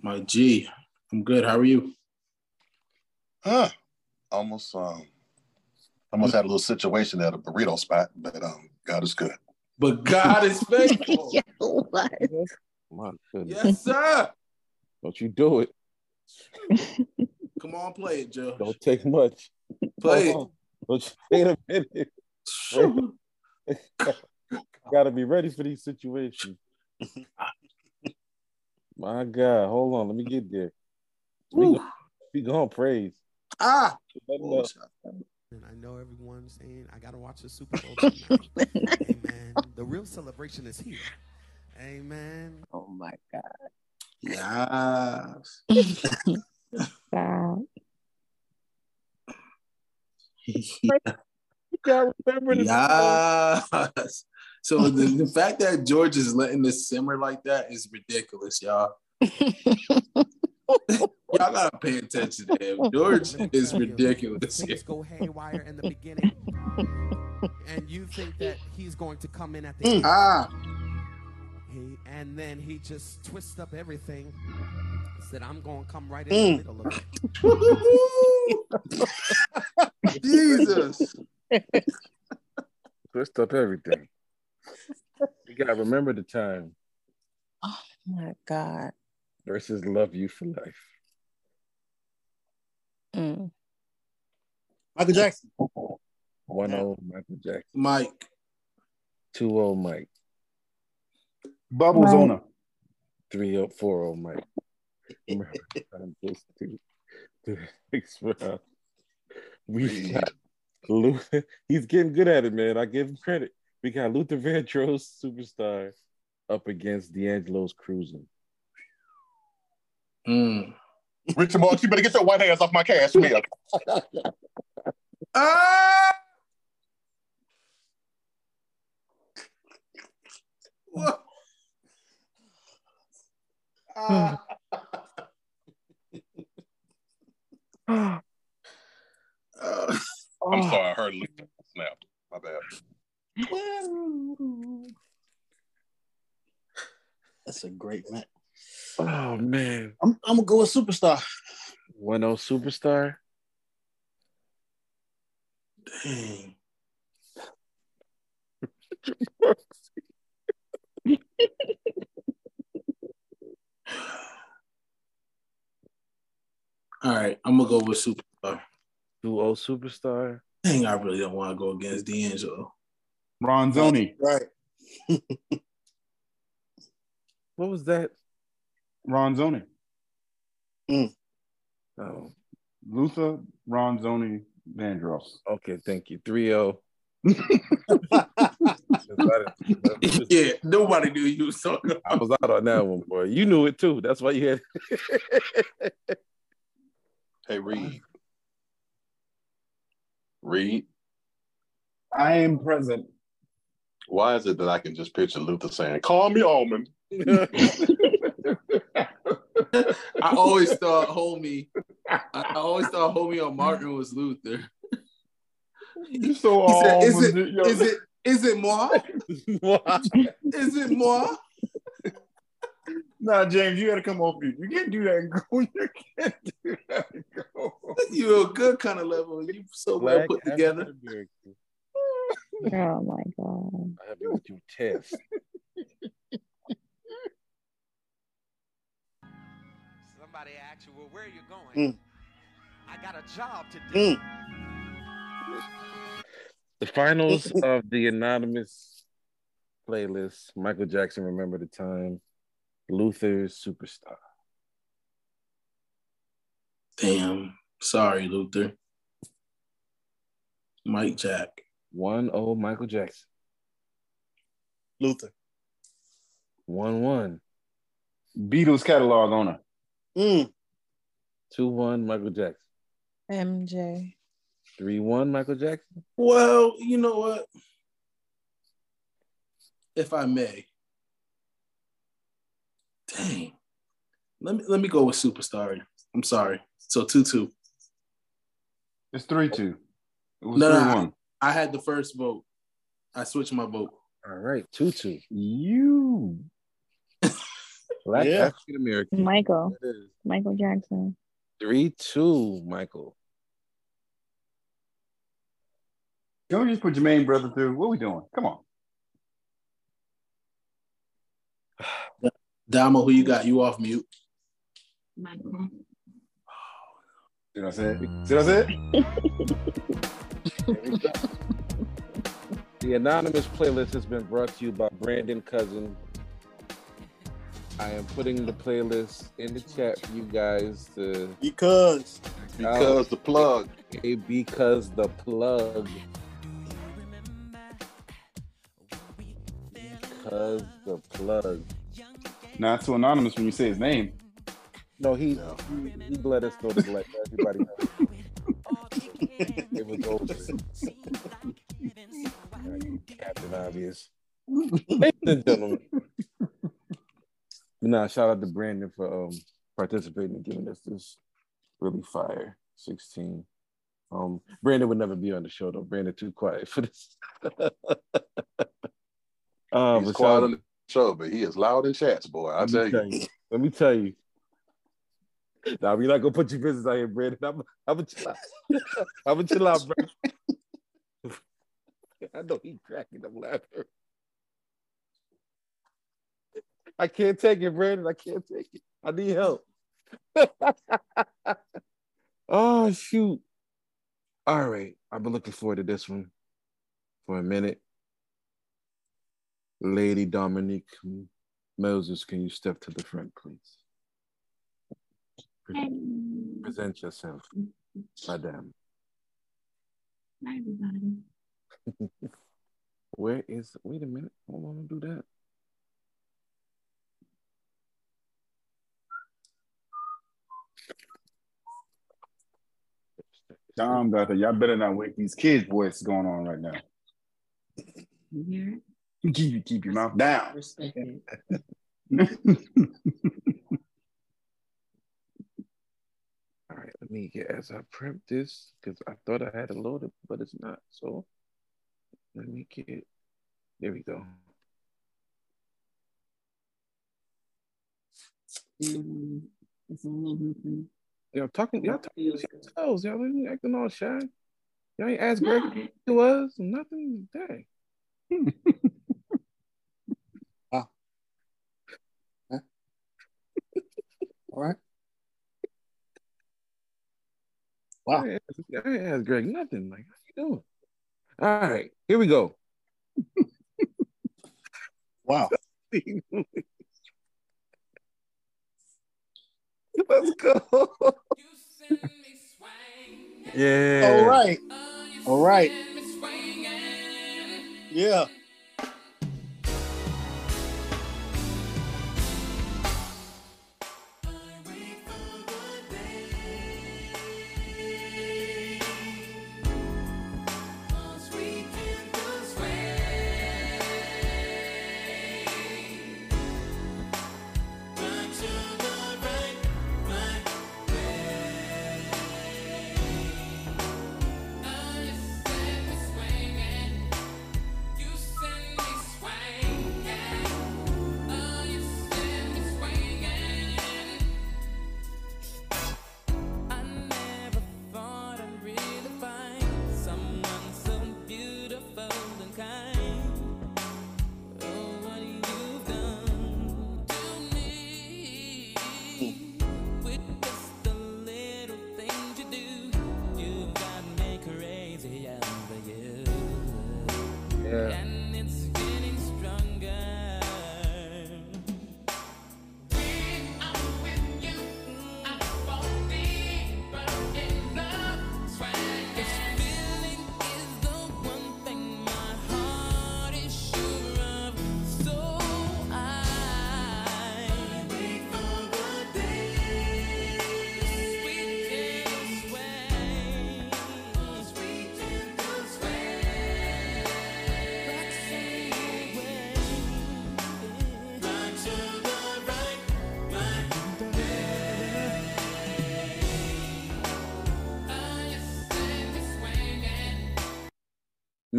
My G, I'm good. How are you? Huh. Almost um almost had a little situation at a burrito spot, but um God is good. But God is faithful. what? My goodness. yes, sir. Don't you do it. Come on, play it, Joe. Don't take much. Play Hold on. Don't you wait a minute. Wait. Gotta be ready for these situations. My God, hold on. Let me get there. We go, we go on praise. Ah. Let. And I know everyone's saying I gotta watch the Super Bowl. Amen. The real celebration is here. Amen. Oh my God. Yes. Stop. You gotta remember this. Yes. So the, the fact that George is letting this simmer like that is ridiculous, y'all. y'all gotta pay attention to him. George is ridiculous. Things go haywire in the beginning, and you think that he's going to come in at the end. Ah. He, and then he just twists up everything. Said, "I'm going to come right in the middle of it." Jesus. Twist up everything. You gotta remember the time Oh my God. versus love you for life. Mm. Michael Jackson. 1 0 Michael Jackson. Mike. 2 0 Mike. Bubbles on her. 3 0 4 0 Mike. Remember the time this to to the next round. We got Luther. He's getting good at it, man. I give him credit. We got Luther Vandross, superstar, up against D'Angelo's cruising. Mm. Richard Marx, you better get your white hands off my cashmere. Ah! Whoa. Ah. Uh, I'm sorry, I heard Luther snap. My bad. That's a great match. Oh man. I'm, I'm gonna go with superstar. 1 0 superstar. Dang. All right, I'm gonna go with superstar. 2 0 superstar. Dang, I really don't want to go against D'Angelo. Ronzoni. Right. What was that? Ronzoni. Mm. Oh, Luther, Ronzoni, Vandross. okay. Thank you. 3 0. yeah, nobody knew you was talking. I was out on that one, boy. You knew it too. That's why you had. Hey Reed. Reed, I am present. Why is it that I can just picture Luther saying, Call me almond? I always thought homie. I always thought homie on Martin was Luther. You so He said, "Is it? almond, yo. Is it? Is it moi? Is it moi?" Nah, James, you gotta come off mute. You can't do that and go. You can't do that and go. You're a good kind of level. You so well put together. African-American. Oh my god. I have you with you test. Somebody asks you, "Well, where are you going?" Mm. I got a job to do. Mm. The finals of the anonymous playlist. Michael Jackson, Remember the Time. Luther's Superstar. Damn. Sorry, Luther. Mike Jack. One oh Michael Jackson. Luther. One one. Beatles catalog owner. Mm. Two one Michael Jackson. MJ. Three one Michael Jackson. Well, you know what? If I may. Dang. Let me let me go with superstar. I'm sorry. So two two. It's three two. It was No, three no, I, one. I had the first vote. I switched my vote. All right, two two. You. Black Yeah. African American. Michael. Michael Jackson. Three two Michael. Don't just put Jermaine brother through. What we doing? Come on. Damo, who you got? You off mute. Michael. See what I said? See what I said? The anonymous playlist has been brought to you by Brandon Cousin. I am putting the playlist in the chat for you guys to Because Because the plug. Okay, because the plug. Because the plug. Not so anonymous when you say his name. No, he he, he let us know to let everybody know. it was over. Captain Obvious. Ladies and gentlemen. Nah, shout out to Brandon for um participating and giving us this really fire 16. Um Brandon would never be on the show though. Brandon too quiet for this. um, He's quiet on the show, but he is loud in chats, boy. I tell you. tell you. Let me tell you. Now we're not gonna put your business out here, Brandon. I'm I'm gonna chill out. I'm gonna chill out, bro. I know he cracking up laughing. I can't take it, Brandon. I can't take it. I need help. oh shoot. All right. I've been looking forward to this one for a minute. Lady Dominique Moses, can you step to the front, please? Pre- Present yourself, madam. Hi, everybody. Where is? Wait a minute. Hold on, to do that. Tom Doctor, y'all better not wake these kids' voice going on right now. You hear it? Keep, keep your mouth down. Respect it. All right, let me get as I prep this because I thought I had it loaded, but it's not. So let me get. There we go. Um, it's a little different. Y'all talking, y'all talking Feels to yourselves. Y'all ain't acting all shy. Y'all ain't asked Greg No. who was nothing. Dang. all right. Wow. I ain't asked- I asked Greg nothing. Like, how you doing? All right, here we go. Wow. Let's go. yeah. All right. All right. Yeah.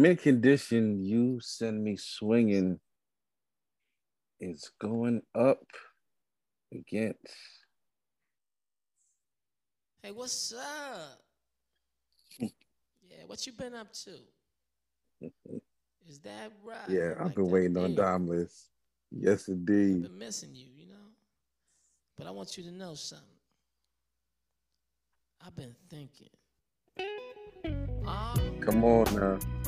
Mint Condition, you send me swinging is going up against. Hey, what's up? yeah, what you been up to? Is that right? Yeah, I've Like been waiting on. Domless. Yes, indeed. Been missing you, you know. But I want you to know something. I've been thinking. Ah, Come on now.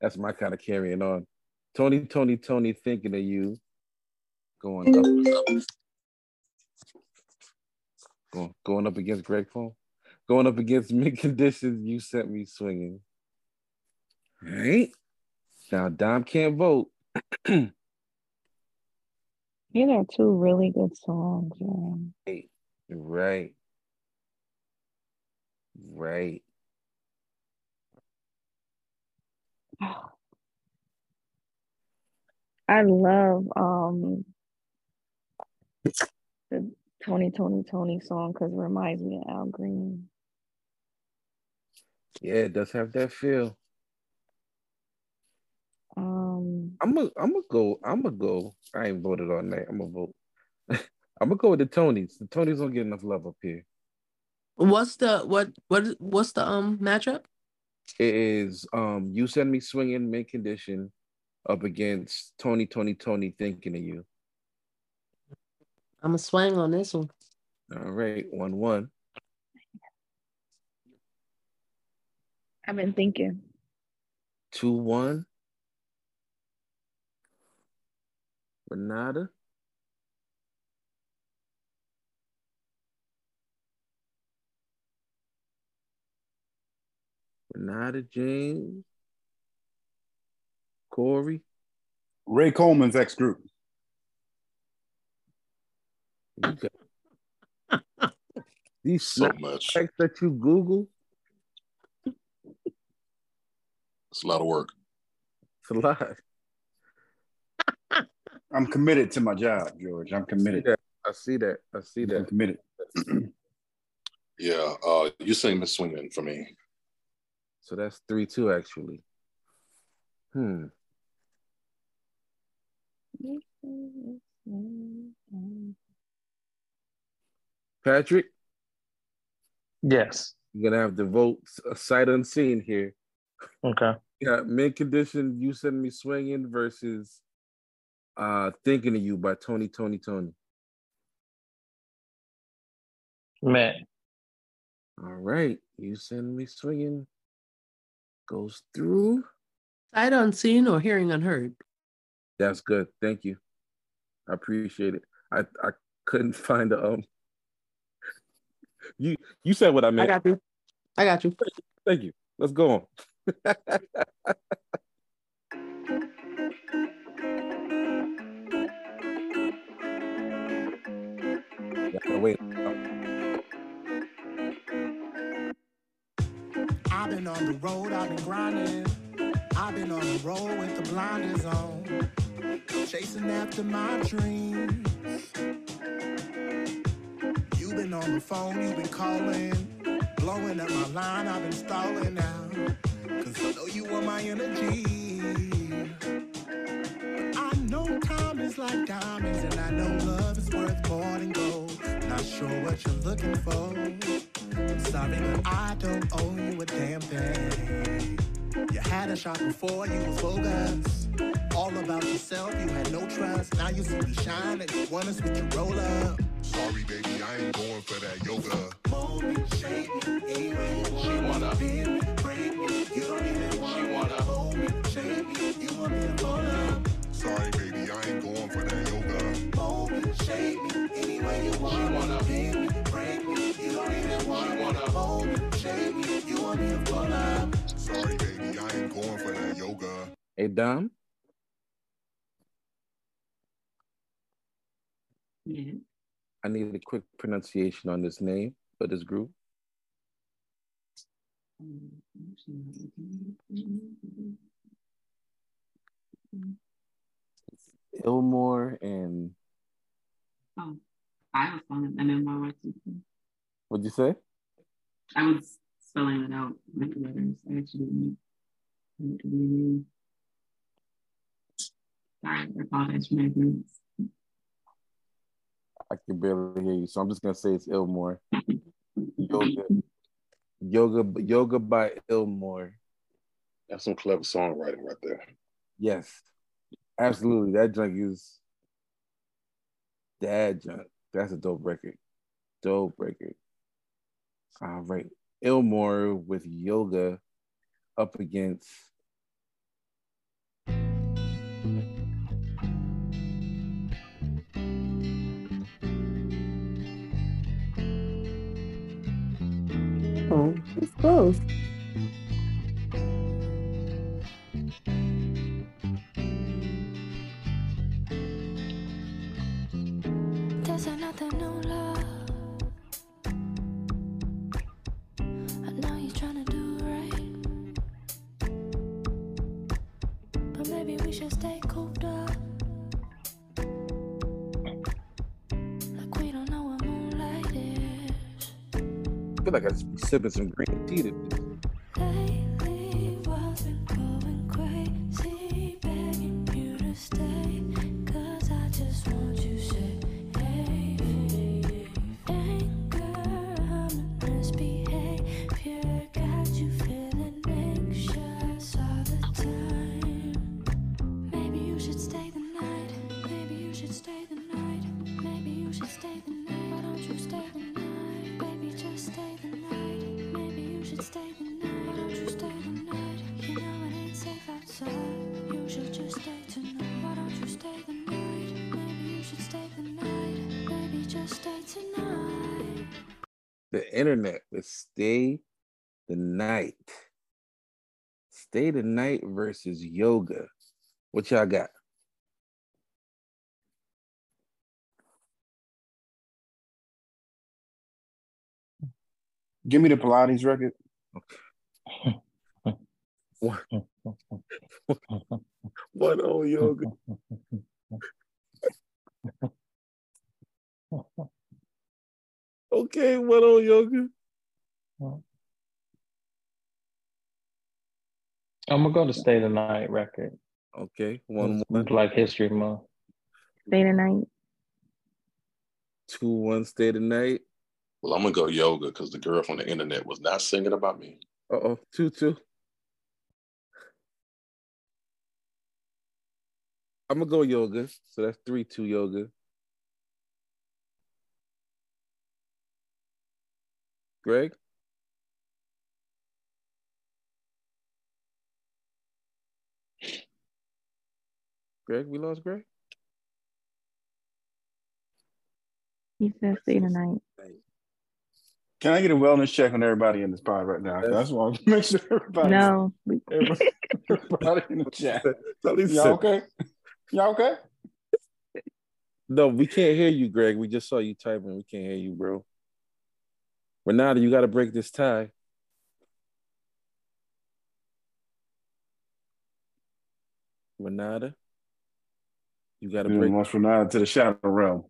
That's my kind of carrying on. Tony, Tony, Tony, thinking of you. Going up. Going, going up against Greg Paul. Going up against Mint Conditions, you sent me swinging. All right. Now, Dom can't vote. These are two really good songs, man. Right. Right. I love um the Tony Tony Tony song because it reminds me of Al Green. Yeah, it does have that feel. Um I'm gonna I'm gonna go. I'm gonna go. I ain't voted on that. I'm gonna vote. I'm gonna go with the Tonys. The Tonys don't get enough love up here. What's the what what what's the um matchup? It is um you send me swinging Mint Condition up against Tony Tony Tony thinking of you. I'm a swing on this one. All right, one one. I've been thinking. Two one. Renata. Renata James. Corey. Ray Coleman's ex group. You got these So much. facts that you Google. It's a lot of work. It's a lot. I'm committed to my job, George. I'm committed. I see that. I see I'm that. committed. Yeah, uh, you sing Miss Swinging for me. So that's three two actually. Hmm. Patrick, Yes. you're gonna have to vote a sight unseen here. Okay. Yeah, Mint Condition, you send me swinging versus uh thinking of you by Tony Tony Tony. Man. All right, you send me swinging goes through. Sight unseen or hearing unheard. That's good. Thank you. I appreciate it. I I couldn't find the um. You you said what I meant. I got you. I got you. Thank you. Let's go on. Wait. I've been on the road, I've been grinding. I've been on the road with the blinders on. Chasing after my dreams. You've been on the phone, you've been calling. Blowing up my line, I've been stalling now. Cause I know you want my energy. I know time is like diamonds, and I know love is worth more than gold. Not sure what you're looking for. Sorry, but I don't owe you a damn thing. You had a shot before you was bogus. All about yourself, you had no trust. Now you see me shine and you wanna switch your roll up. Sorry, baby, I ain't going for that yoga. Mold me, shape me, want. She wanna bend me, break me. You don't even want. She wanna hold me, shape me. You want me to pull up. Sorry, baby, I ain't going for that yoga. Mold me, shape me, any way you want. She wanna bend me, wanna hold me, shape me. You want me to pull up. Sorry, baby, I ain't going for that yoga. Hey, Dom. Yeah. I need a quick pronunciation on this name for this group. Ilmore and Oh, I was spelling it, and then my wife too. what'd you say? I was spelling it out with the letters. I actually didn't. didn't really- Sorry, I apologize for my ignorance. I can barely hear you, so I'm just gonna say it's Ilmore. Yoga, yoga, yoga by Ilmore. That's some clever songwriting right there. Yes, absolutely. That junk is that junk. That's a dope record. Dope record. All right, Ilmore with yoga up against. Oh, it's close. But maybe stay cooped up. Like we don't know what moonlight is. I feel like I should be sipping some green tea. To internet with stay the night. Stay the night versus yoga. What y'all got? Give me the Pilates record. What? What on yoga? Okay, what on yoga? I'm gonna go to Stay the Night record. Okay, one one. Black History Month. Stay the night. Two one stay the night. Well, I'm gonna go yoga because the girl from the internet was not singing about me. Uh oh, two two. I'm gonna go yoga. So that's three two yoga. Greg? Greg, we lost Greg? He said stay the night. Can I get a wellness check on everybody in this pod right now? That's why I want to make sure everybody. No. Everybody, everybody in the chat. Y'all okay? Y'all okay? No, we can't hear you, Greg. We just saw you typing. We can't hear you, bro. Renata, you got to break this tie. Renata, you got to break. lost Renata to the shadow realm.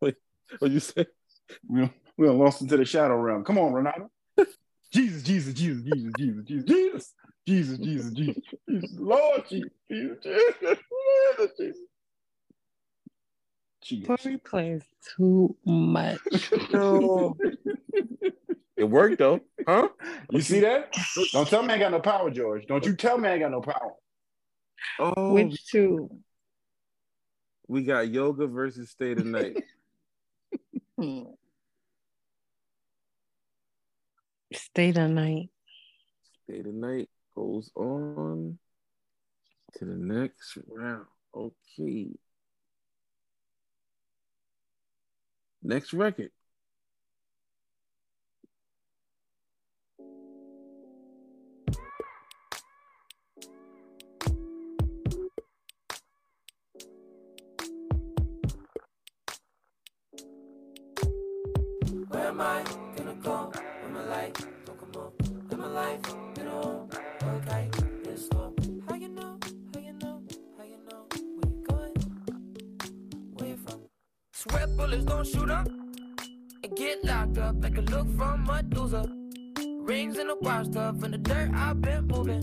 Wait, what you say? We we lost into the shadow realm. Come on, Renata. Jesus, Jesus, Jesus, Jesus, Jesus, Jesus, Jesus, Jesus, Jesus, Jesus, Jesus, Lord Jesus, Jesus, Jesus, Lord Jesus. Tori plays too much. No. It worked though, huh? You see that? Don't tell me I got no power, George. Don't you tell me I got no power. Oh, Which two? we got yoga versus stay the night. Stay the night. Stay the night goes on to the next round. Okay. Next record. Where am I gonna go? When my life come my life, okay, bullets don't shoot up and get locked up like a look from Medusa. Rings in the wild stuff in the dirt. I've been moving.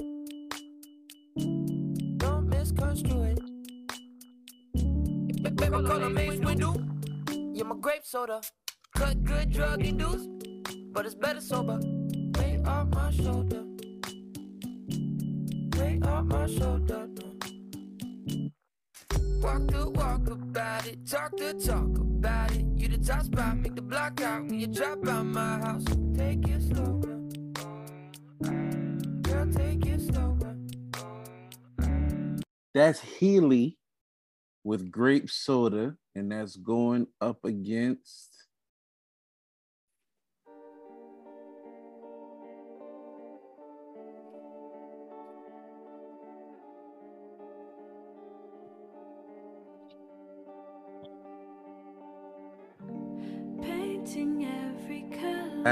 Don't misconstrue it. Ba- Baby, call them Mace Windu. You're my grape soda. Cut good drug induced, but it's better sober. Weight off my shoulder. Weight off my shoulder. Walk the walk about it, talk the talk about it. You the top spot, make the block out when you drop out my house. Take it slower. Girl, take it slower. That's Healy with grape soda, and that's going up against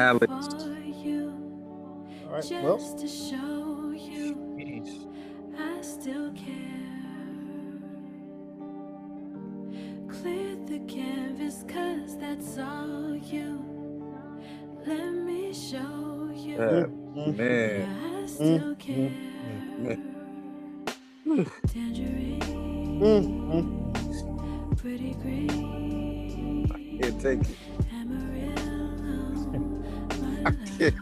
Alex. for you. All right, Just well. to show you I still care. Clear the canvas, cause that's all you. Let me show you. Uh, man. I still care. Tangerine, pretty green, Can't take it. My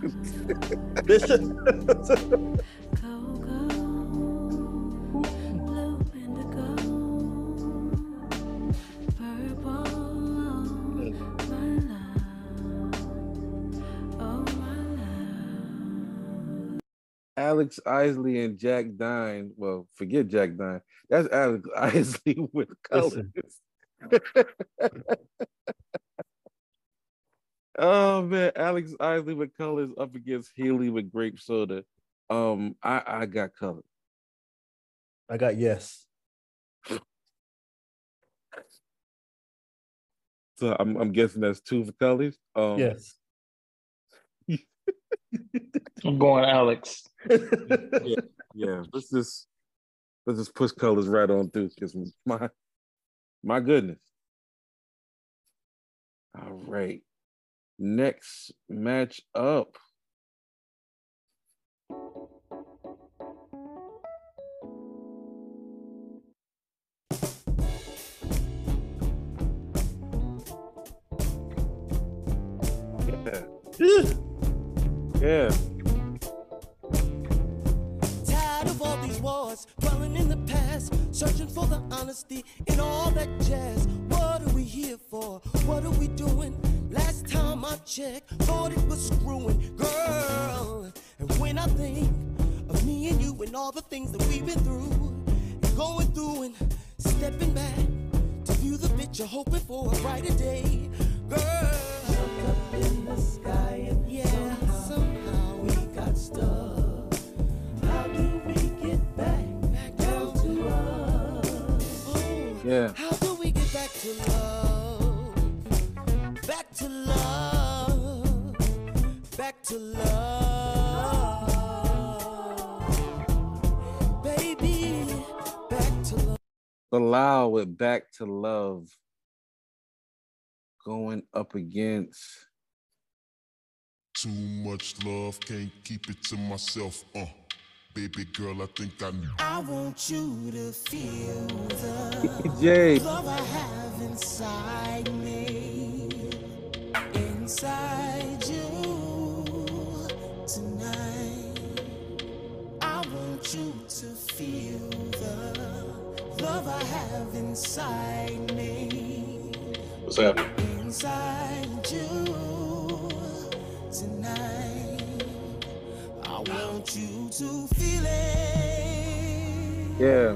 love. Alex Isley and Jack Dine. Well, forget Jack Dine. That's Alex Isley with colors. oh man, Alex Isley with colors up against Healy with grape soda. Um, I I got color. I got yes. So I'm I'm guessing that's two for colors. Um, Yes. I'm going Alex. yeah, yeah. Let's just let's just push colors right on through because my my goodness. All right. Next match up. Yeah. Yeah. Tired of all these wars, dwelling in the past, searching for the honesty in all that jazz. What are we here for? What are we doing? Last time I checked, thought it was screwing, girl. And when I think of me and you and all the things that we've been through, and going through and stepping back to view the picture, hoping for a brighter day, girl. Look up in the sky and yeah, somehow we got stuck. How do we get back, back down to us? Oh, Yeah. To love. Baby, back to love. Bilal with Back to Love going up against Too much love, can't keep it to myself. Uh, baby girl, I think I knew. I want you to feel the Jay. Inside me, What's happening? inside you tonight. I want you to feel it. Yeah.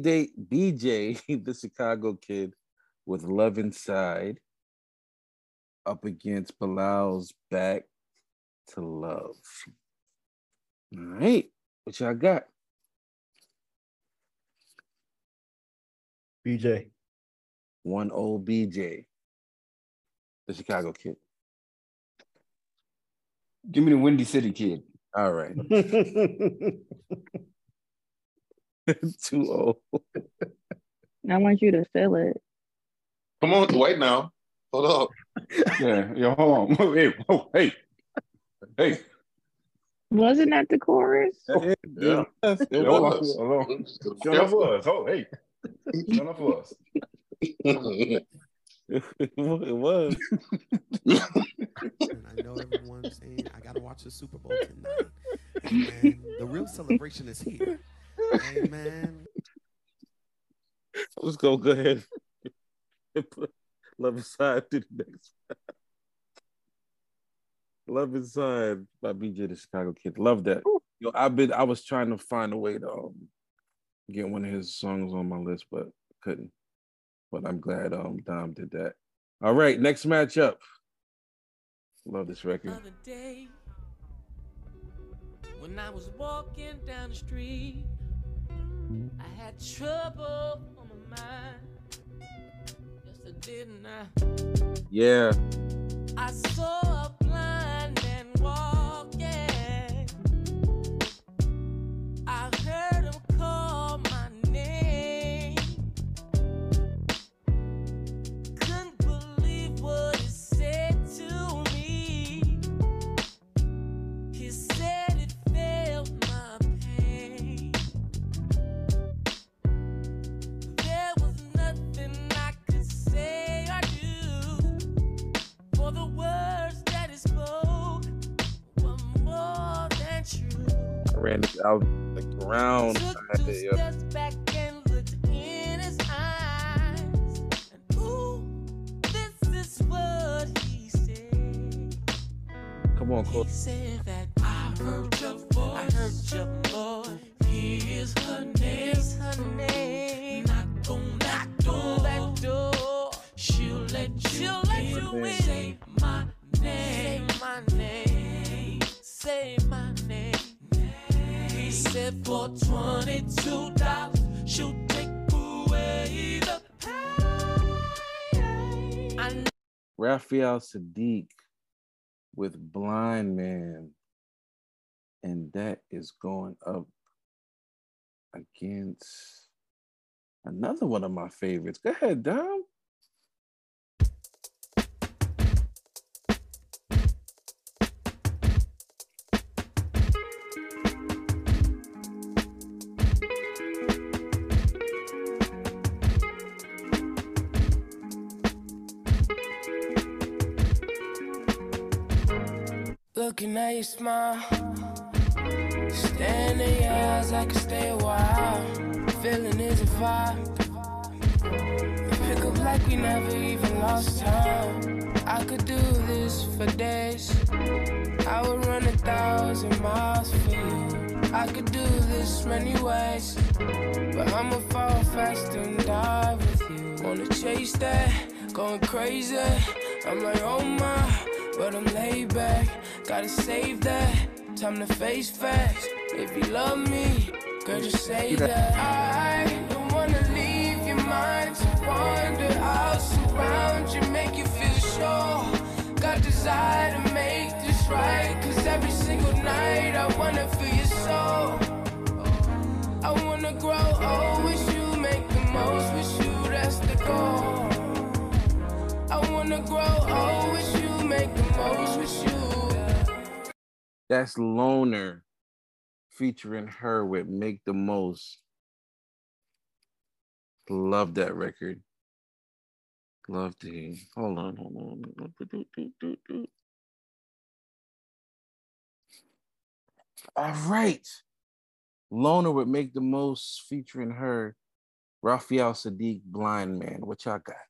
BJ, BJ, the Chicago kid with Love Inside up against Bilal's Back to Love. All right, what y'all got? BJ. One old BJ, the Chicago kid. Give me the Windy City kid. All right. Too old. I want you to feel it. Come on, wait now. Hold up. Yeah, yeah, hold on. Hey, oh, hey, hey. Wasn't that the chorus? Yeah. Yeah, It hold on, was. hold on. Shut oh, up for us. Oh, hey. Shut up for us. it was. I know everyone's saying I gotta watch the Super Bowl tonight. And the real celebration is here. Hey man. Let's go. Go ahead. Put Love Inside to the next. Love Inside by BJ the Chicago Kid. Love that. Yo, I've been. I was trying to find a way to um, get one of his songs on my list, but couldn't. But I'm glad um Dom did that. All right, next matchup. Love this record. other day when I was walking down the street. I had trouble on my mind. Yes, I didn't I? Yeah. I saw this is what he said. Come on, He Cole. said that I heard your voice. I heard your voice. Here's her name. Here's her name. Knock on that door. That door. She'll let you She'll let in. you in. Say my name. Say my name. Say my said for twenty-two dollars, she'll take away the pain. Raphael Saadiq with Blind Man. And that is going up against another one of my favorites. Go ahead, Dom. At your smile, staring in your eyes, I could stay a while. Feeling is a vibe. Pick up like we never even lost time. I could do this for days. I would run a thousand miles for you. I could do this many ways, but I'ma fall fast and die with you. Wanna chase that, going crazy. I'm like, oh my, but I'm laid back. Gotta save that, time to face facts. If you love me, Girl, just say that I don't wanna leave your mind to wander. I'll surround you, make you feel sure. Got desire to make this right. Cause every single night I wanna feel your soul. I wanna grow oh, old with you, make the most with you, that's the goal. I wanna grow oh, old with you, make the most with you. That's Lonr. featuring H.E.R. with Make the Most. Love that record. Love to hear. Hold on, hold on. All right. Lonr. would make the most featuring H.E.R., Raphael Saadiq, Blind Man. What y'all got?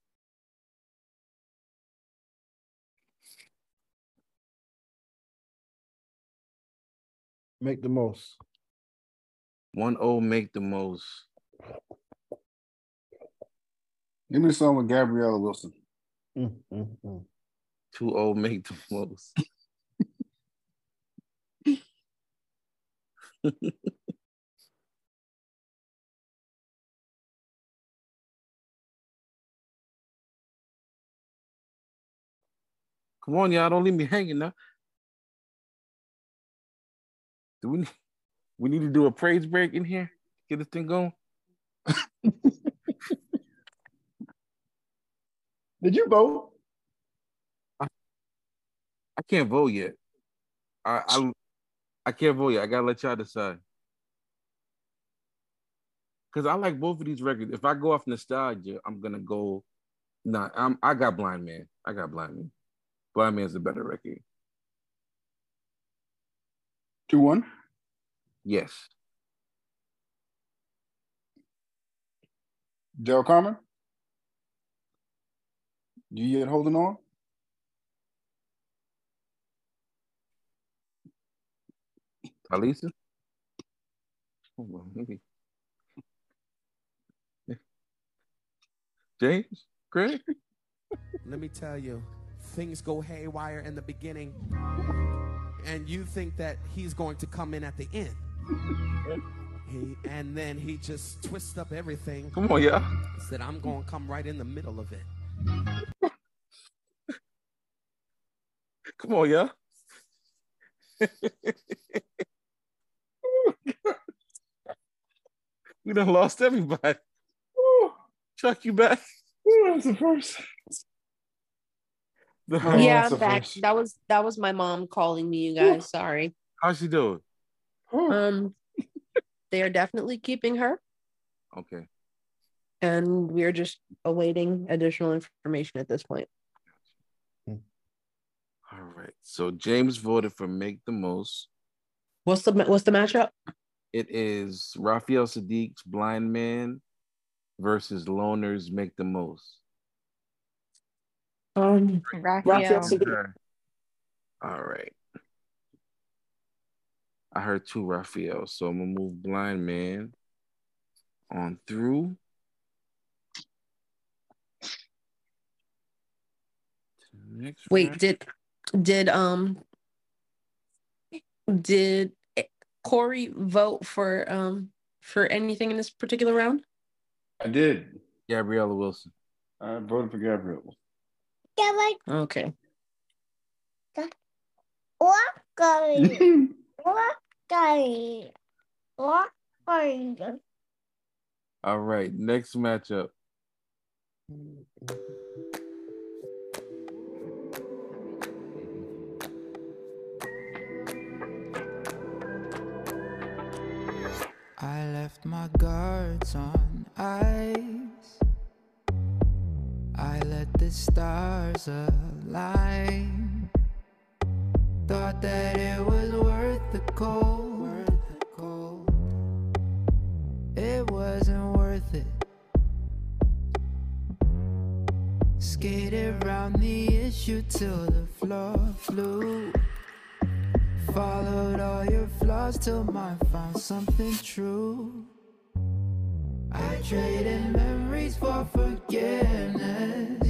Make the most. One O make the most. Give me the song with Gabriella Wilson. Mm, mm, mm. Two O make the most. Come on, y'all, don't leave me hanging now. Do we need, we need to do a praise break in here? Get this thing going? Did you vote? I can't vote yet. I I, I can't vote yet. I gotta let y'all decide. Cause I like both of these records. If I go off nostalgia, I'm gonna go. Nah, I'm I got Blind Man. I got Blind Man. Blind Man's a better record. Two one. Yes. Daryl Carmen. You yet holding on? Alisa? Hold on, maybe. James? Craig? Let me tell you, things go haywire in the beginning, and you think that he's going to come in at the end. He, and then he just twists up everything. Come on, yeah. Said, I'm going to come right in the middle of it. Come on, yeah. we done lost everybody. Chuck, you back? that's the first. yeah, I'm back. That was that was my mom calling me, you guys. Sorry. How's she doing? Um, they are definitely keeping her, Okay. and we're just awaiting additional information at this point. All right. So James voted for Make the Most. What's the what's the matchup? It is Raphael Saadiq's Blind Man versus Lonr.'s Make the Most. Um, Raphael. All right. I heard two Raphael, so I'm gonna move Blind Man on through. Next Wait, round. did did um did Corey vote for um for anything in this particular round? I did. Gabriella Wilson. I voted for Gabriella. Okay. All right, next matchup. I left my guards on. I let stars align. Thought that it was worth the cold. Worth the cold. It wasn't worth it. Skated around the issue till the floor flew. Followed all your flaws till mine found something true. I traded memories for forgiveness.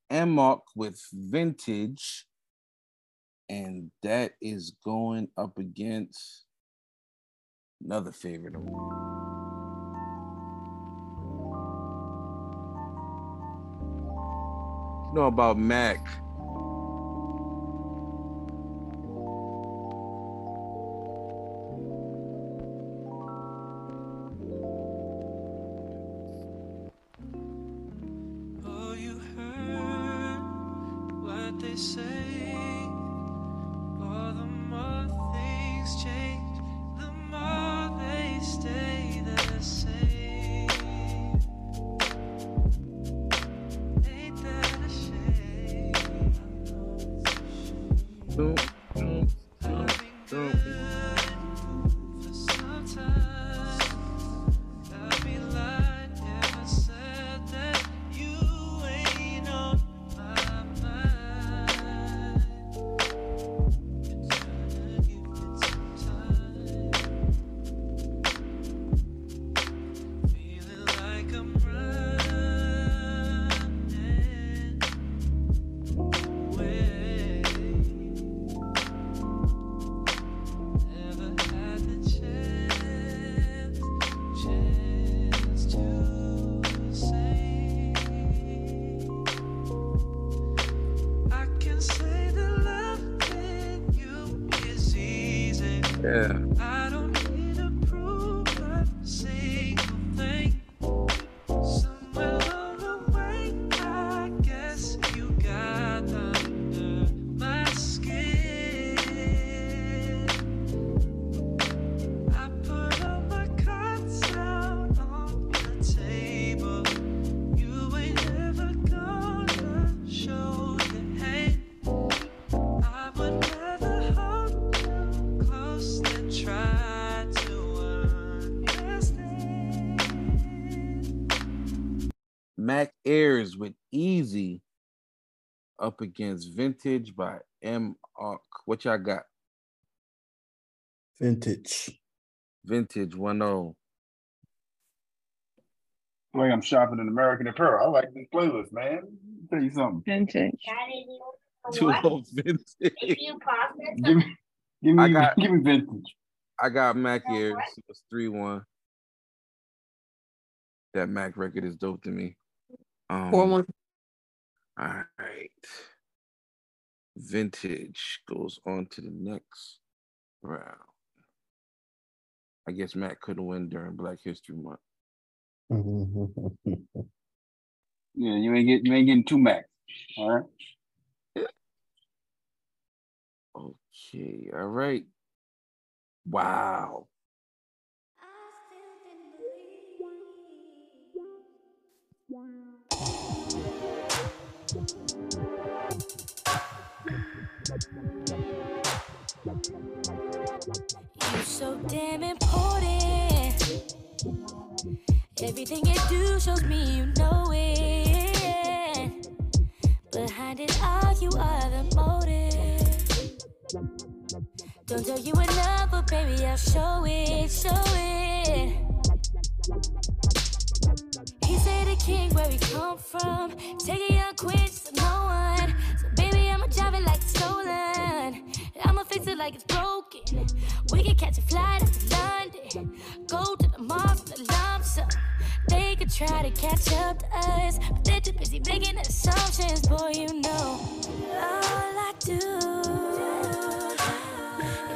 Mark with Vintage. And that is going up against another favorite of mine. You know about Mac. Up against Vintage by M. Ark. What y'all got? Vintage. Vintage oh. 1 0. Like I'm shopping in American Apparel. I like this playlist, man. Tell you something. Vintage. Two oh Vintage. Give me, give I me, got- give me vintage. I got Mac Ayres. It was 3 1. That Mac record is dope to me. Um, Four one. All right. Vintage goes on to the next round. I guess Matt couldn't win during Black History Month. Yeah, you ain't get you ain't getting two max. All right. Okay, all right. Wow. You so damn important. Everything you do shows me you know it. Behind it all, you are the motive. Don't tell you enough, but baby, I'll show it, show it. He say the king where we come from. Take a young queen no one. Like it's broken. We can catch a flight to London. Go to the mall for the lump sum. They could try to catch up to us, but they're too busy making assumptions. Boy, you know all I do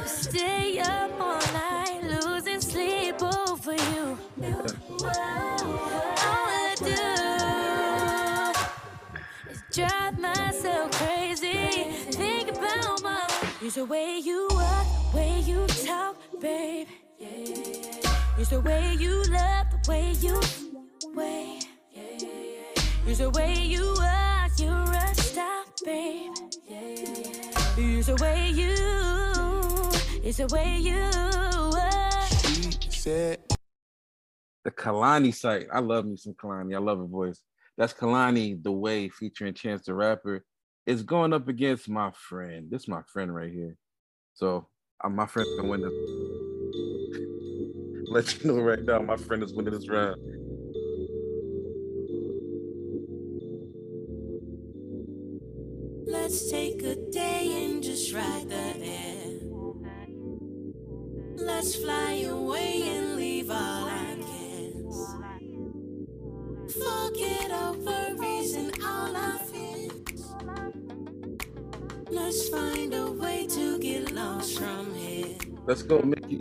is stay up all night, losing sleep over you. All I do is drive myself crazy. It's the way you walk, way you talk, babe. It's the way you love, the way you way. It's the way you are, you're a star, babe. It's the way you, it's the way you are. She said the Kehlani site. I love me some Kehlani. I love her voice. That's Kehlani the Way featuring Chance the Rapper. It's going up against my friend. This is my friend right here. So uh, my friend gonna win this. Let you know right now, my friend is winning this round. Let's take a day and just ride the air. Let's fly away and leave all our cares. Forget our worries and all our Let's go, Mickey.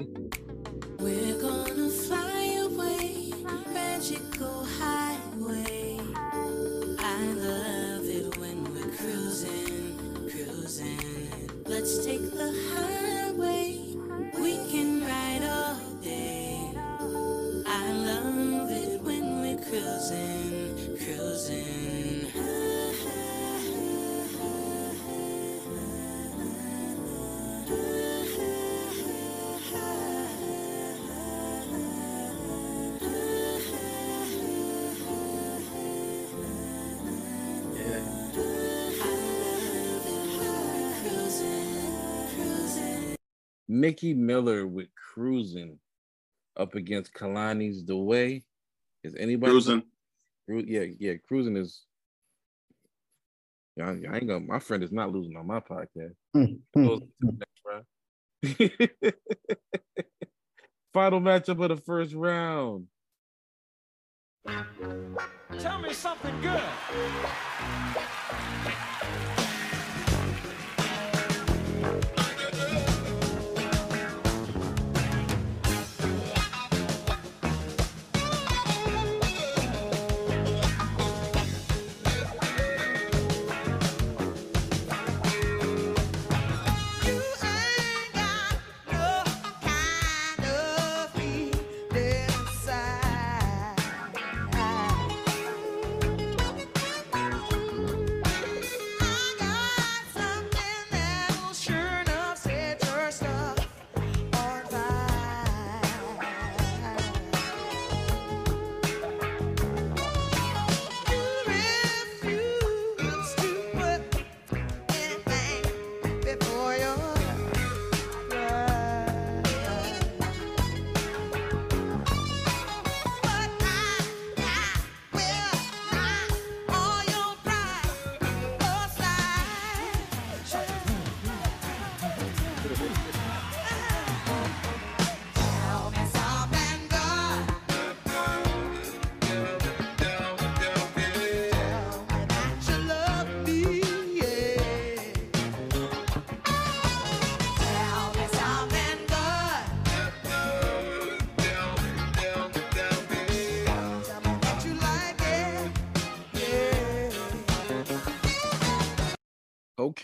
Mickey Miller with Cruising up against Kehlani's The Way. Is anybody Cruising. Cru- Yeah, yeah, Cruising is. Yeah, I, I ain't gonna. My friend is not losing on my podcast. Hmm, hmm. Goes to the next round. Final matchup of the first round. Tell me something good.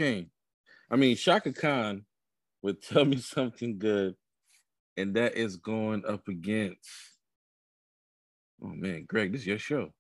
Cocaine. I mean Chaka Khan would tell me something good, and that is going up against. Oh man, Greg, this is your show.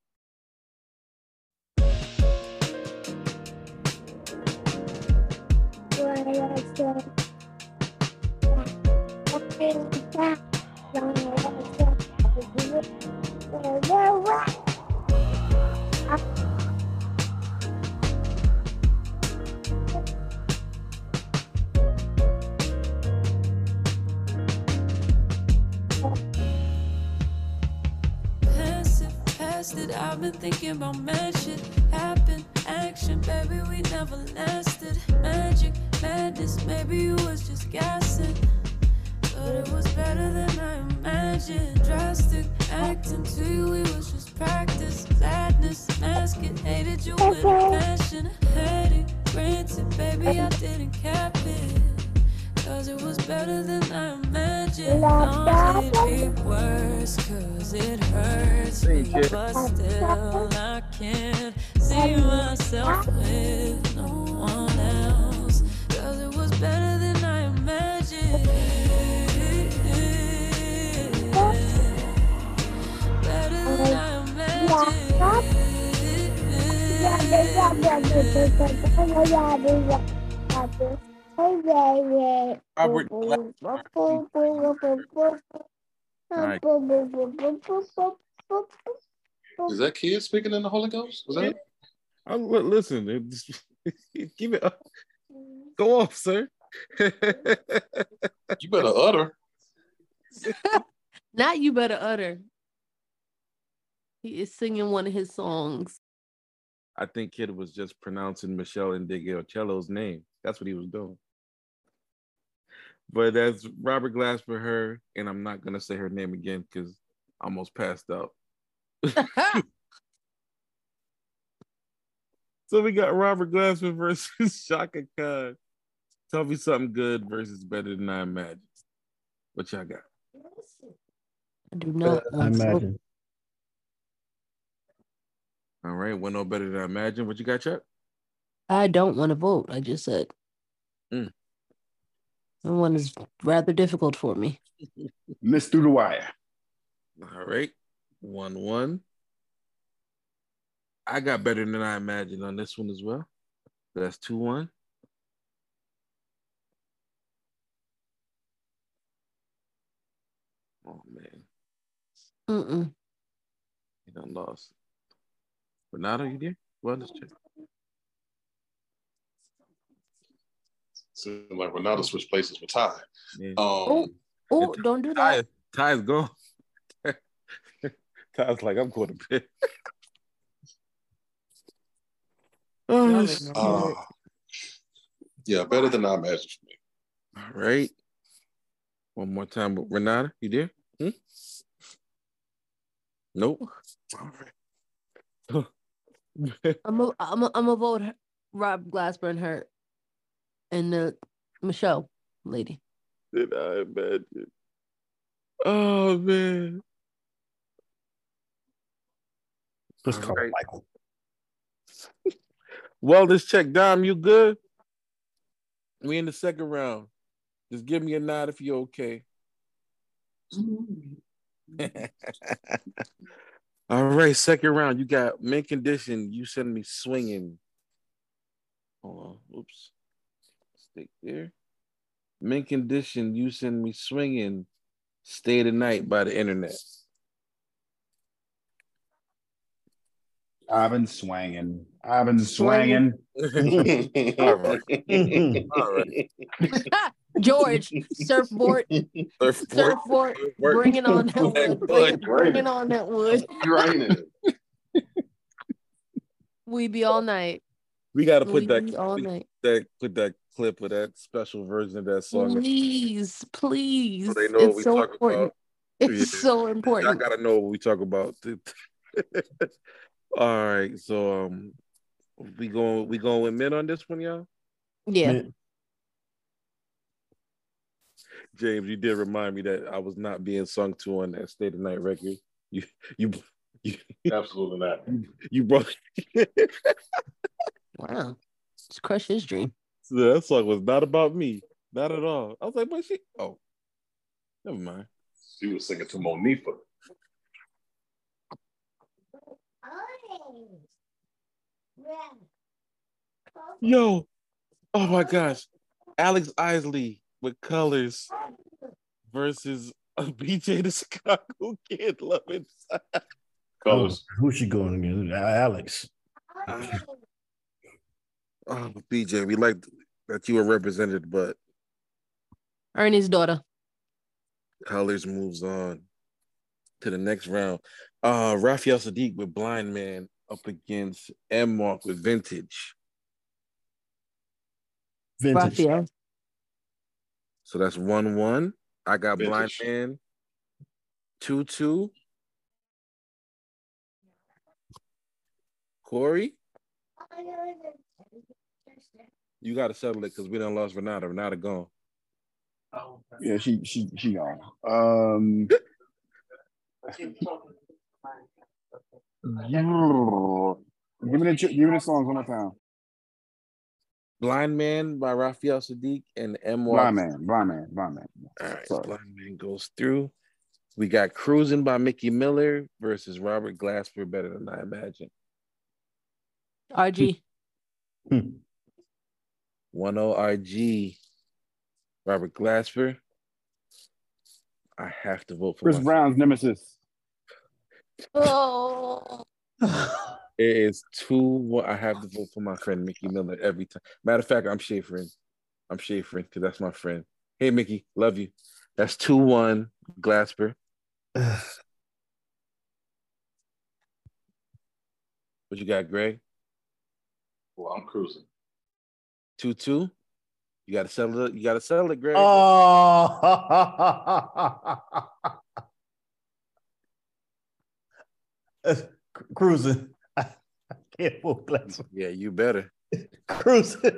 It, past it. I've been thinking about mad shit. Happen, action, baby, we never lasted. Magic, madness, maybe you was just guessing. But it was better than I imagined. Drastic acting to you, it was just practice. Sadness, mask it, hated you with a passion. Had it, granted, baby, I didn't cap it. Cause it was better than I imagined. Don't it be worse, cause it hurts me. But still, I can't see myself with no one else. Cause it was better than I imagined. Better than I Robert, Right. Is that kid speaking in the Holy Ghost? Was that? I'm, uh, li- listen, it's- give it up. Go off, sir. you better utter. Not you better utter. He is singing one of his songs. I think kid was just pronouncing Meshell Ndegeocello's name. That's what he was doing. But that's Robert Glass for her, and I'm not gonna say her name again because I almost passed out. so we got Robert Glasper versus Chaka Khan. Tell me something good versus better than I imagined. What y'all got? I do not. I imagine. All right, one no better than I imagined. What you got, Chuck? I don't want to vote. I just said. Mm. That one is rather difficult for me. Miss through the wire. All right, one one. I got better than I imagined on this one as well. That's two one. Oh man, Mm-mm. you done lost. Renato, you there? Well, let's check. Seems like Ronaldo switched places with Ty. Yeah. Um, Oh, oh, don't do that. Ty, Ty's gone. Ty's like, I'm going to bed. oh, uh, yeah, better than I imagined for me. All right. One more time, but Renata, you there? Hmm? Nope. All right. I'm a, I'm a, I'm a vote Rob Glasper and her and the Michelle lady. Did I imagine? Oh man. Let's call right. it Michael. Wellness check, Dom. You good? We in the second round. Just give me a nod if you're okay. All right, second round. You got mint condition. You send me swinging. Hold on. Oops. Stick there. Mint condition. You send me swinging. Stay the night by the internet. I've been swinging. I've been swinging. All right. All right. George, surfboard, Surfboard. surfboard, bring it on that wood. Bring, bring on that wood. Raining. We be all night. We got to put We that, be all night. that put that clip of that special version of that song. Please, please. So they know what it's we so talk important. about. It's Yeah. so important. I gotta know what we talk about. All right, so um, we going we going with men on this one, y'all. Yeah. Man, James, you did remind me that I was not being sung to on that State of Night record. You you you Absolutely not. you brought Wow. Just crush his dream. That song was not about me, not at all. I was like, but she oh, never mind. She was singing to Monifa. Yo, oh my gosh, Alex Isley with colors versus a BJ the Chicago Kid. Love it. Colors. Who's she going against? Alex. Oh, BJ, we like that you were represented, but Ernie's daughter. colors moves on to the next round. Uh Raphael Saadiq with Blind Man up against M Mark with Vintage. Vintage. Raphael. So that's one one. I got Blind Man. Two two. Corey, you got to settle it because we done lost Renata. Renata gone. Yeah, she she she gone. Um give me the ch- give me the songs one more time. Blind Man by Raphael Saadiq and M. Blind man, blind man, blind man. All right, Sorry. Blind Man goes through. We got Cruising by Mickey Miller versus Robert Glasper, Better Than I Imagine. RG. 1 0 RG, Robert Glasper. I have to vote for Chris myself. Brown's nemesis. Oh. It is two. One. I have to vote for my friend Mickey Miller every time. Matter of fact, I'm Schaeferin. I'm Schaeferin because that's my friend. Hey, Mickey, love you. That's two one Glasper. What you got, Greg? Well, I'm cruising. Two two. You got to settle it. You got to settle it, Greg. Oh, cruising. I can't vote glass. Yeah, you better. Cruising.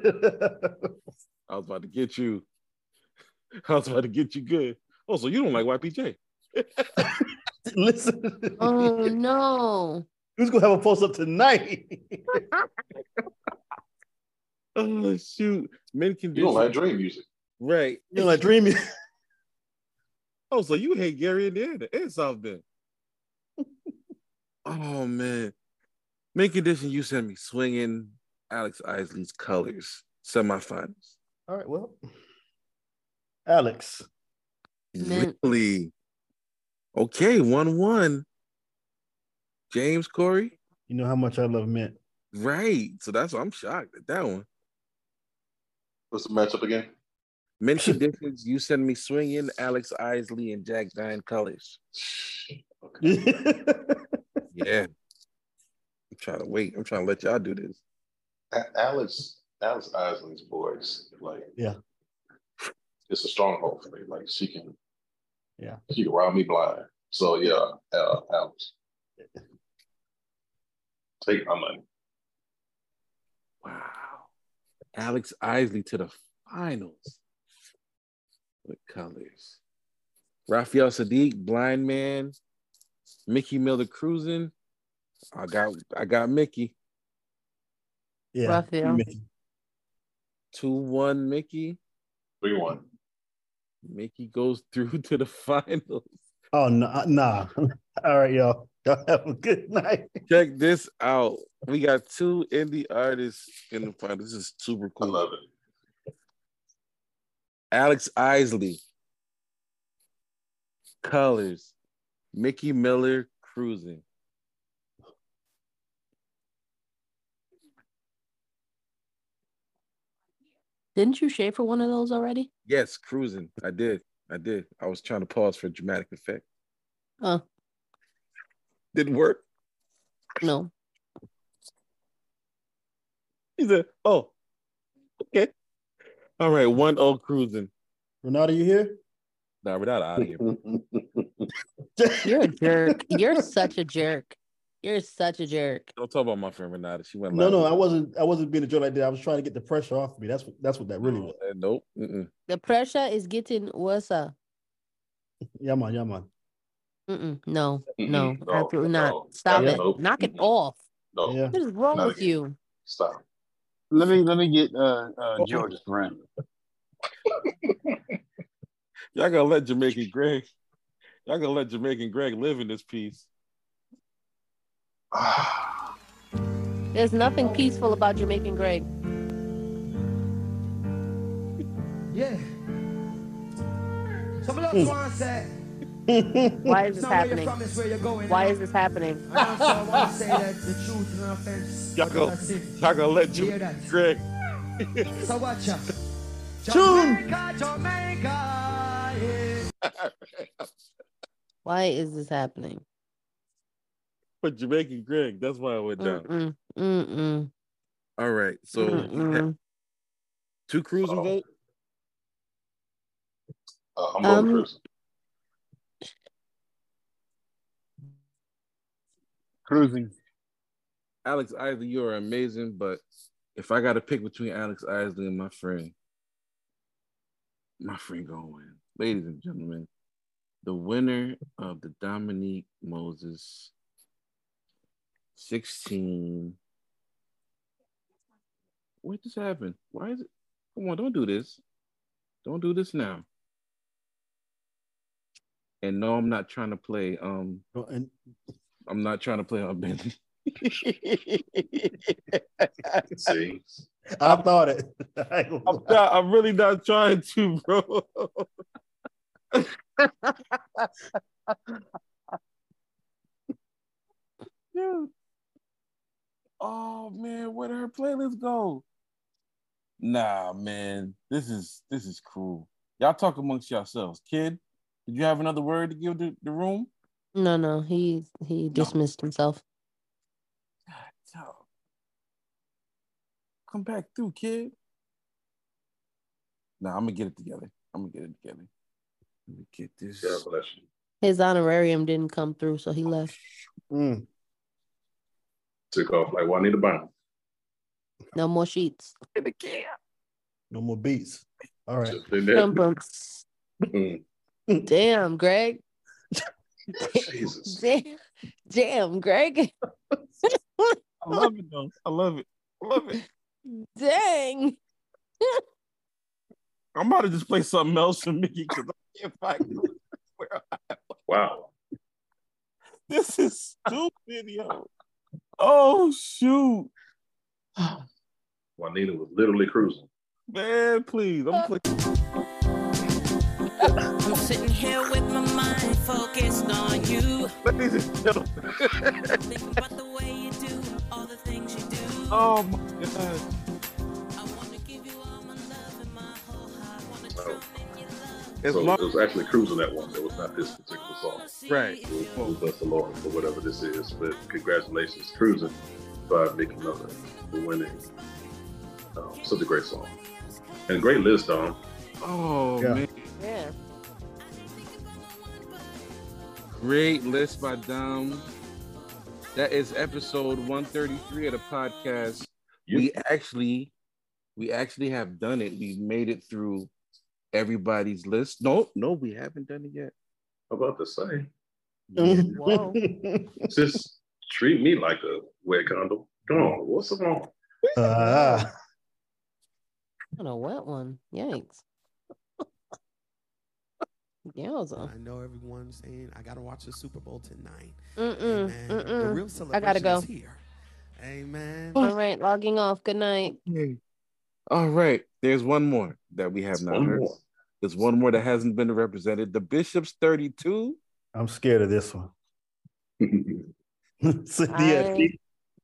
I was about to get you. I was about to get you good. Oh, so you don't like YPJ? Listen. Oh no. Who's gonna have a post up tonight? Oh shoot, men can. You condition. don't like dream music. right? You know, like music. Oh, so you hate Gary Indiana and South Bend? oh man, Mint Condition. You sent me swinging Alex Isley's colors semifinals. All right, well, Alex. Man. Really? Okay, one one. James Corey. You know how much I love Mint. Right. So that's why I'm shocked at that one. What's the matchup again? Mint Conditions, you send me swinging Alex Isley and Jack Dine colors. Yeah. I'm trying to wait. I'm trying to let y'all do this. A- Alex Alex Isley's voice, like Yeah. it's a stronghold for me. Like she can, Yeah. she can ride me blind. So yeah, uh, Alex, take my money. Wow. Alex Isley to the finals with colors. Raphael Saadiq, blind man. Mickey Miller cruising. I got I got Mickey. Yeah. Raphael. Two one Mickey. Three one. Mickey goes through to the finals. Oh no, nah. All right, y'all. Y'all have a good night. Check this out. We got two indie artists in the final. This is super cool. I love it. Alex Isley. Colors. Mickey Miller cruising. Didn't you shave for one of those already? Yes, cruising. I did. I did. I was trying to pause for dramatic effect. Oh, Didn't work. no. He said, "Oh, okay, all right." One O cruising. Renata, you here? Nah, we're not out of here. You're a jerk. You're such a jerk. You're such a jerk. Don't talk about my friend Renata. She went. No, no, I wasn't. I wasn't being a jerk like that. I was trying to get the pressure off me. That's what. That's what that really was. Uh, nope. Mm-mm. The pressure is getting worse. up. Yeah, man. Yeah, man. Mm-mm. No, Mm-mm. no, No, absolutely no. not. Stop it. Nope. Knock it off. No, Yeah. What is wrong Not with again. you? stop. Let me let me get uh, uh George's friend. Y'all gonna let Jamaican Greg. Y'all gonna let Jamaican Greg live in this piece. There's nothing peaceful about Jamaican Greg. Yeah. Some of us want to say, Why is this it's not where you're happening? from, it's where you're going. Why is this happening? And also, I want to say that the truth is an offense. Y'all gonna, That's it. y'all gonna let You hear Jamaican that? Greg. So watch out. Jamaica, Jamaica, yeah. Why is this happening? For Jamaican Greg, that's why I went down. Mm-mm, mm-mm, All right, so mm-mm. two cruising Oh. vote. Uh, I'm going Um, cruising. Cruising. Alex Isley, you are amazing, but if I got to pick between Alex Isley and my friend, my friend going to win. Ladies and gentlemen, the winner of the Dominique Moses 16. What just happened? Why is it? Come on, don't do this. Don't do this now. And no, I'm not trying to play. Um, And I'm not trying to play on Ben. See, I thought it. I I'm, not, I'm really not trying to, bro. Dude. Oh man, where did her playlist go? Nah, man, this is this is cool. Y'all talk amongst yourselves. Kid, did you have another word to give the, the room? No, no, he he dismissed himself. So come back through, kid. Nah, I'm gonna get it together. I'm gonna get it together. Let me get this. God bless you. His honorarium didn't come through, so he left. Mm. Took off like Juanita Brown. No more sheets. No more beats. All right. Bum, bum. Mm. Damn, Greg. Jesus. Damn, damn, Greg. I love it though. I love it. I love it. Dang. I'm about to just play something else for Mickey because I can't find where I am. Wow. This is stupid, yo. Oh shoot. Juanita was literally cruising. Man, please. I'm playing. I'm sitting here with my mind focused on you. Ladies and gentlemen. Thinking about the way you do all the things you do. Oh my god. So, As so long- it was actually cruising that one. It was not this particular song. Right. We bless the Lord for whatever this is. But congratulations, cruising by Mickey Miller for winning. Um, such a great song and a great list, Dom. Oh Yeah. man. Yeah. Great list by Dom. That is episode 133 of the podcast. We actually we actually have done it. We've made it through everybody's list. No, no, we haven't done it yet. How about to say? Whoa. Just treat me like a wet condom. Come on, what's wrong? Ah. On a wet one. Yikes. Yowza. I know everyone's saying I gotta watch the Super Bowl tonight. Mm-mm, Amen. The mm-mm. real I gotta go. is here. Amen. All right, logging off. Good night. All right. There's one more that we have not heard. more. There's one more that hasn't been represented. The Bishop's 32. I'm scared of this one. So, yeah, I-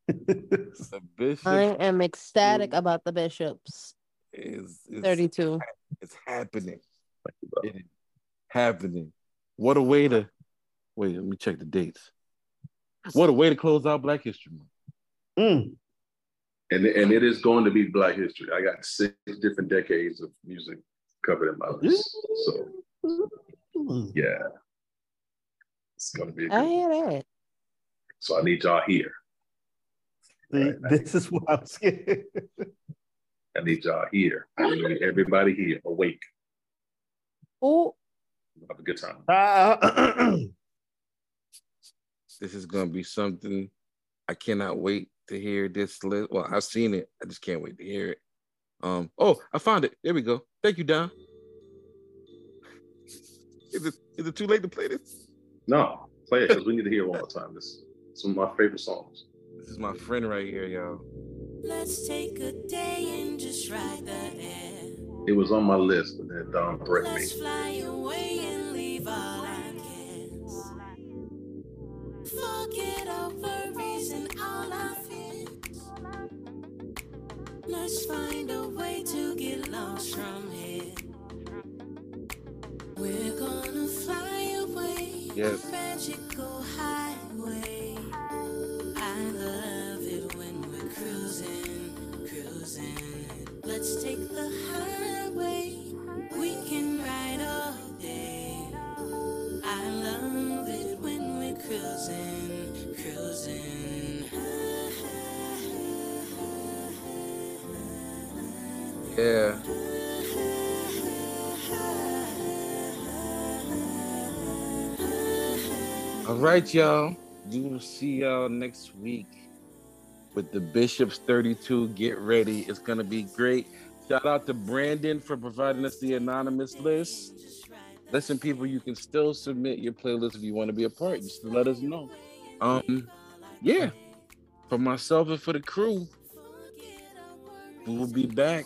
The Bishop I am ecstatic about the bishops. is, is 32. It's happening. It is happening. What a way to wait. Let me check the dates. What a way to close out Black History Month. Mm. And and it is going to be Black History. I got six different decades of music covered in my list. So yeah, it's going to be. A I good hear that. So I need y'all here. See, this is what I'm scared. I need y'all here. I need everybody here awake. Oh, Have a good time. Ah. This is gonna be something I cannot wait to hear this list. Well, I've seen it. I just can't wait to hear it. Um, oh, I found it. There we go. Thank you, Don. Is it is it too late to play this? No, play it because we need to hear it one more time. This is one of my favorite songs. This is my friend right here, y'all. Let's take a day and just ride the air. It was on my list, but then Don Brett me. Let's find a way to get lost from here. We're gonna fly away. Yes. Magical highway. I love it when we're cruising, cruising. Let's take the highway. We can ride all day. I love it when we're cruising, cruising. Yeah. All right, y'all. We will see y'all next week with the Bishops 32. Get ready. It's going to be great. Shout out to Brandon for providing us the anonymous list. Listen, people, you can still submit your playlist if you want to be a part. Just let us know. Um, yeah. For myself and for the crew, we will be back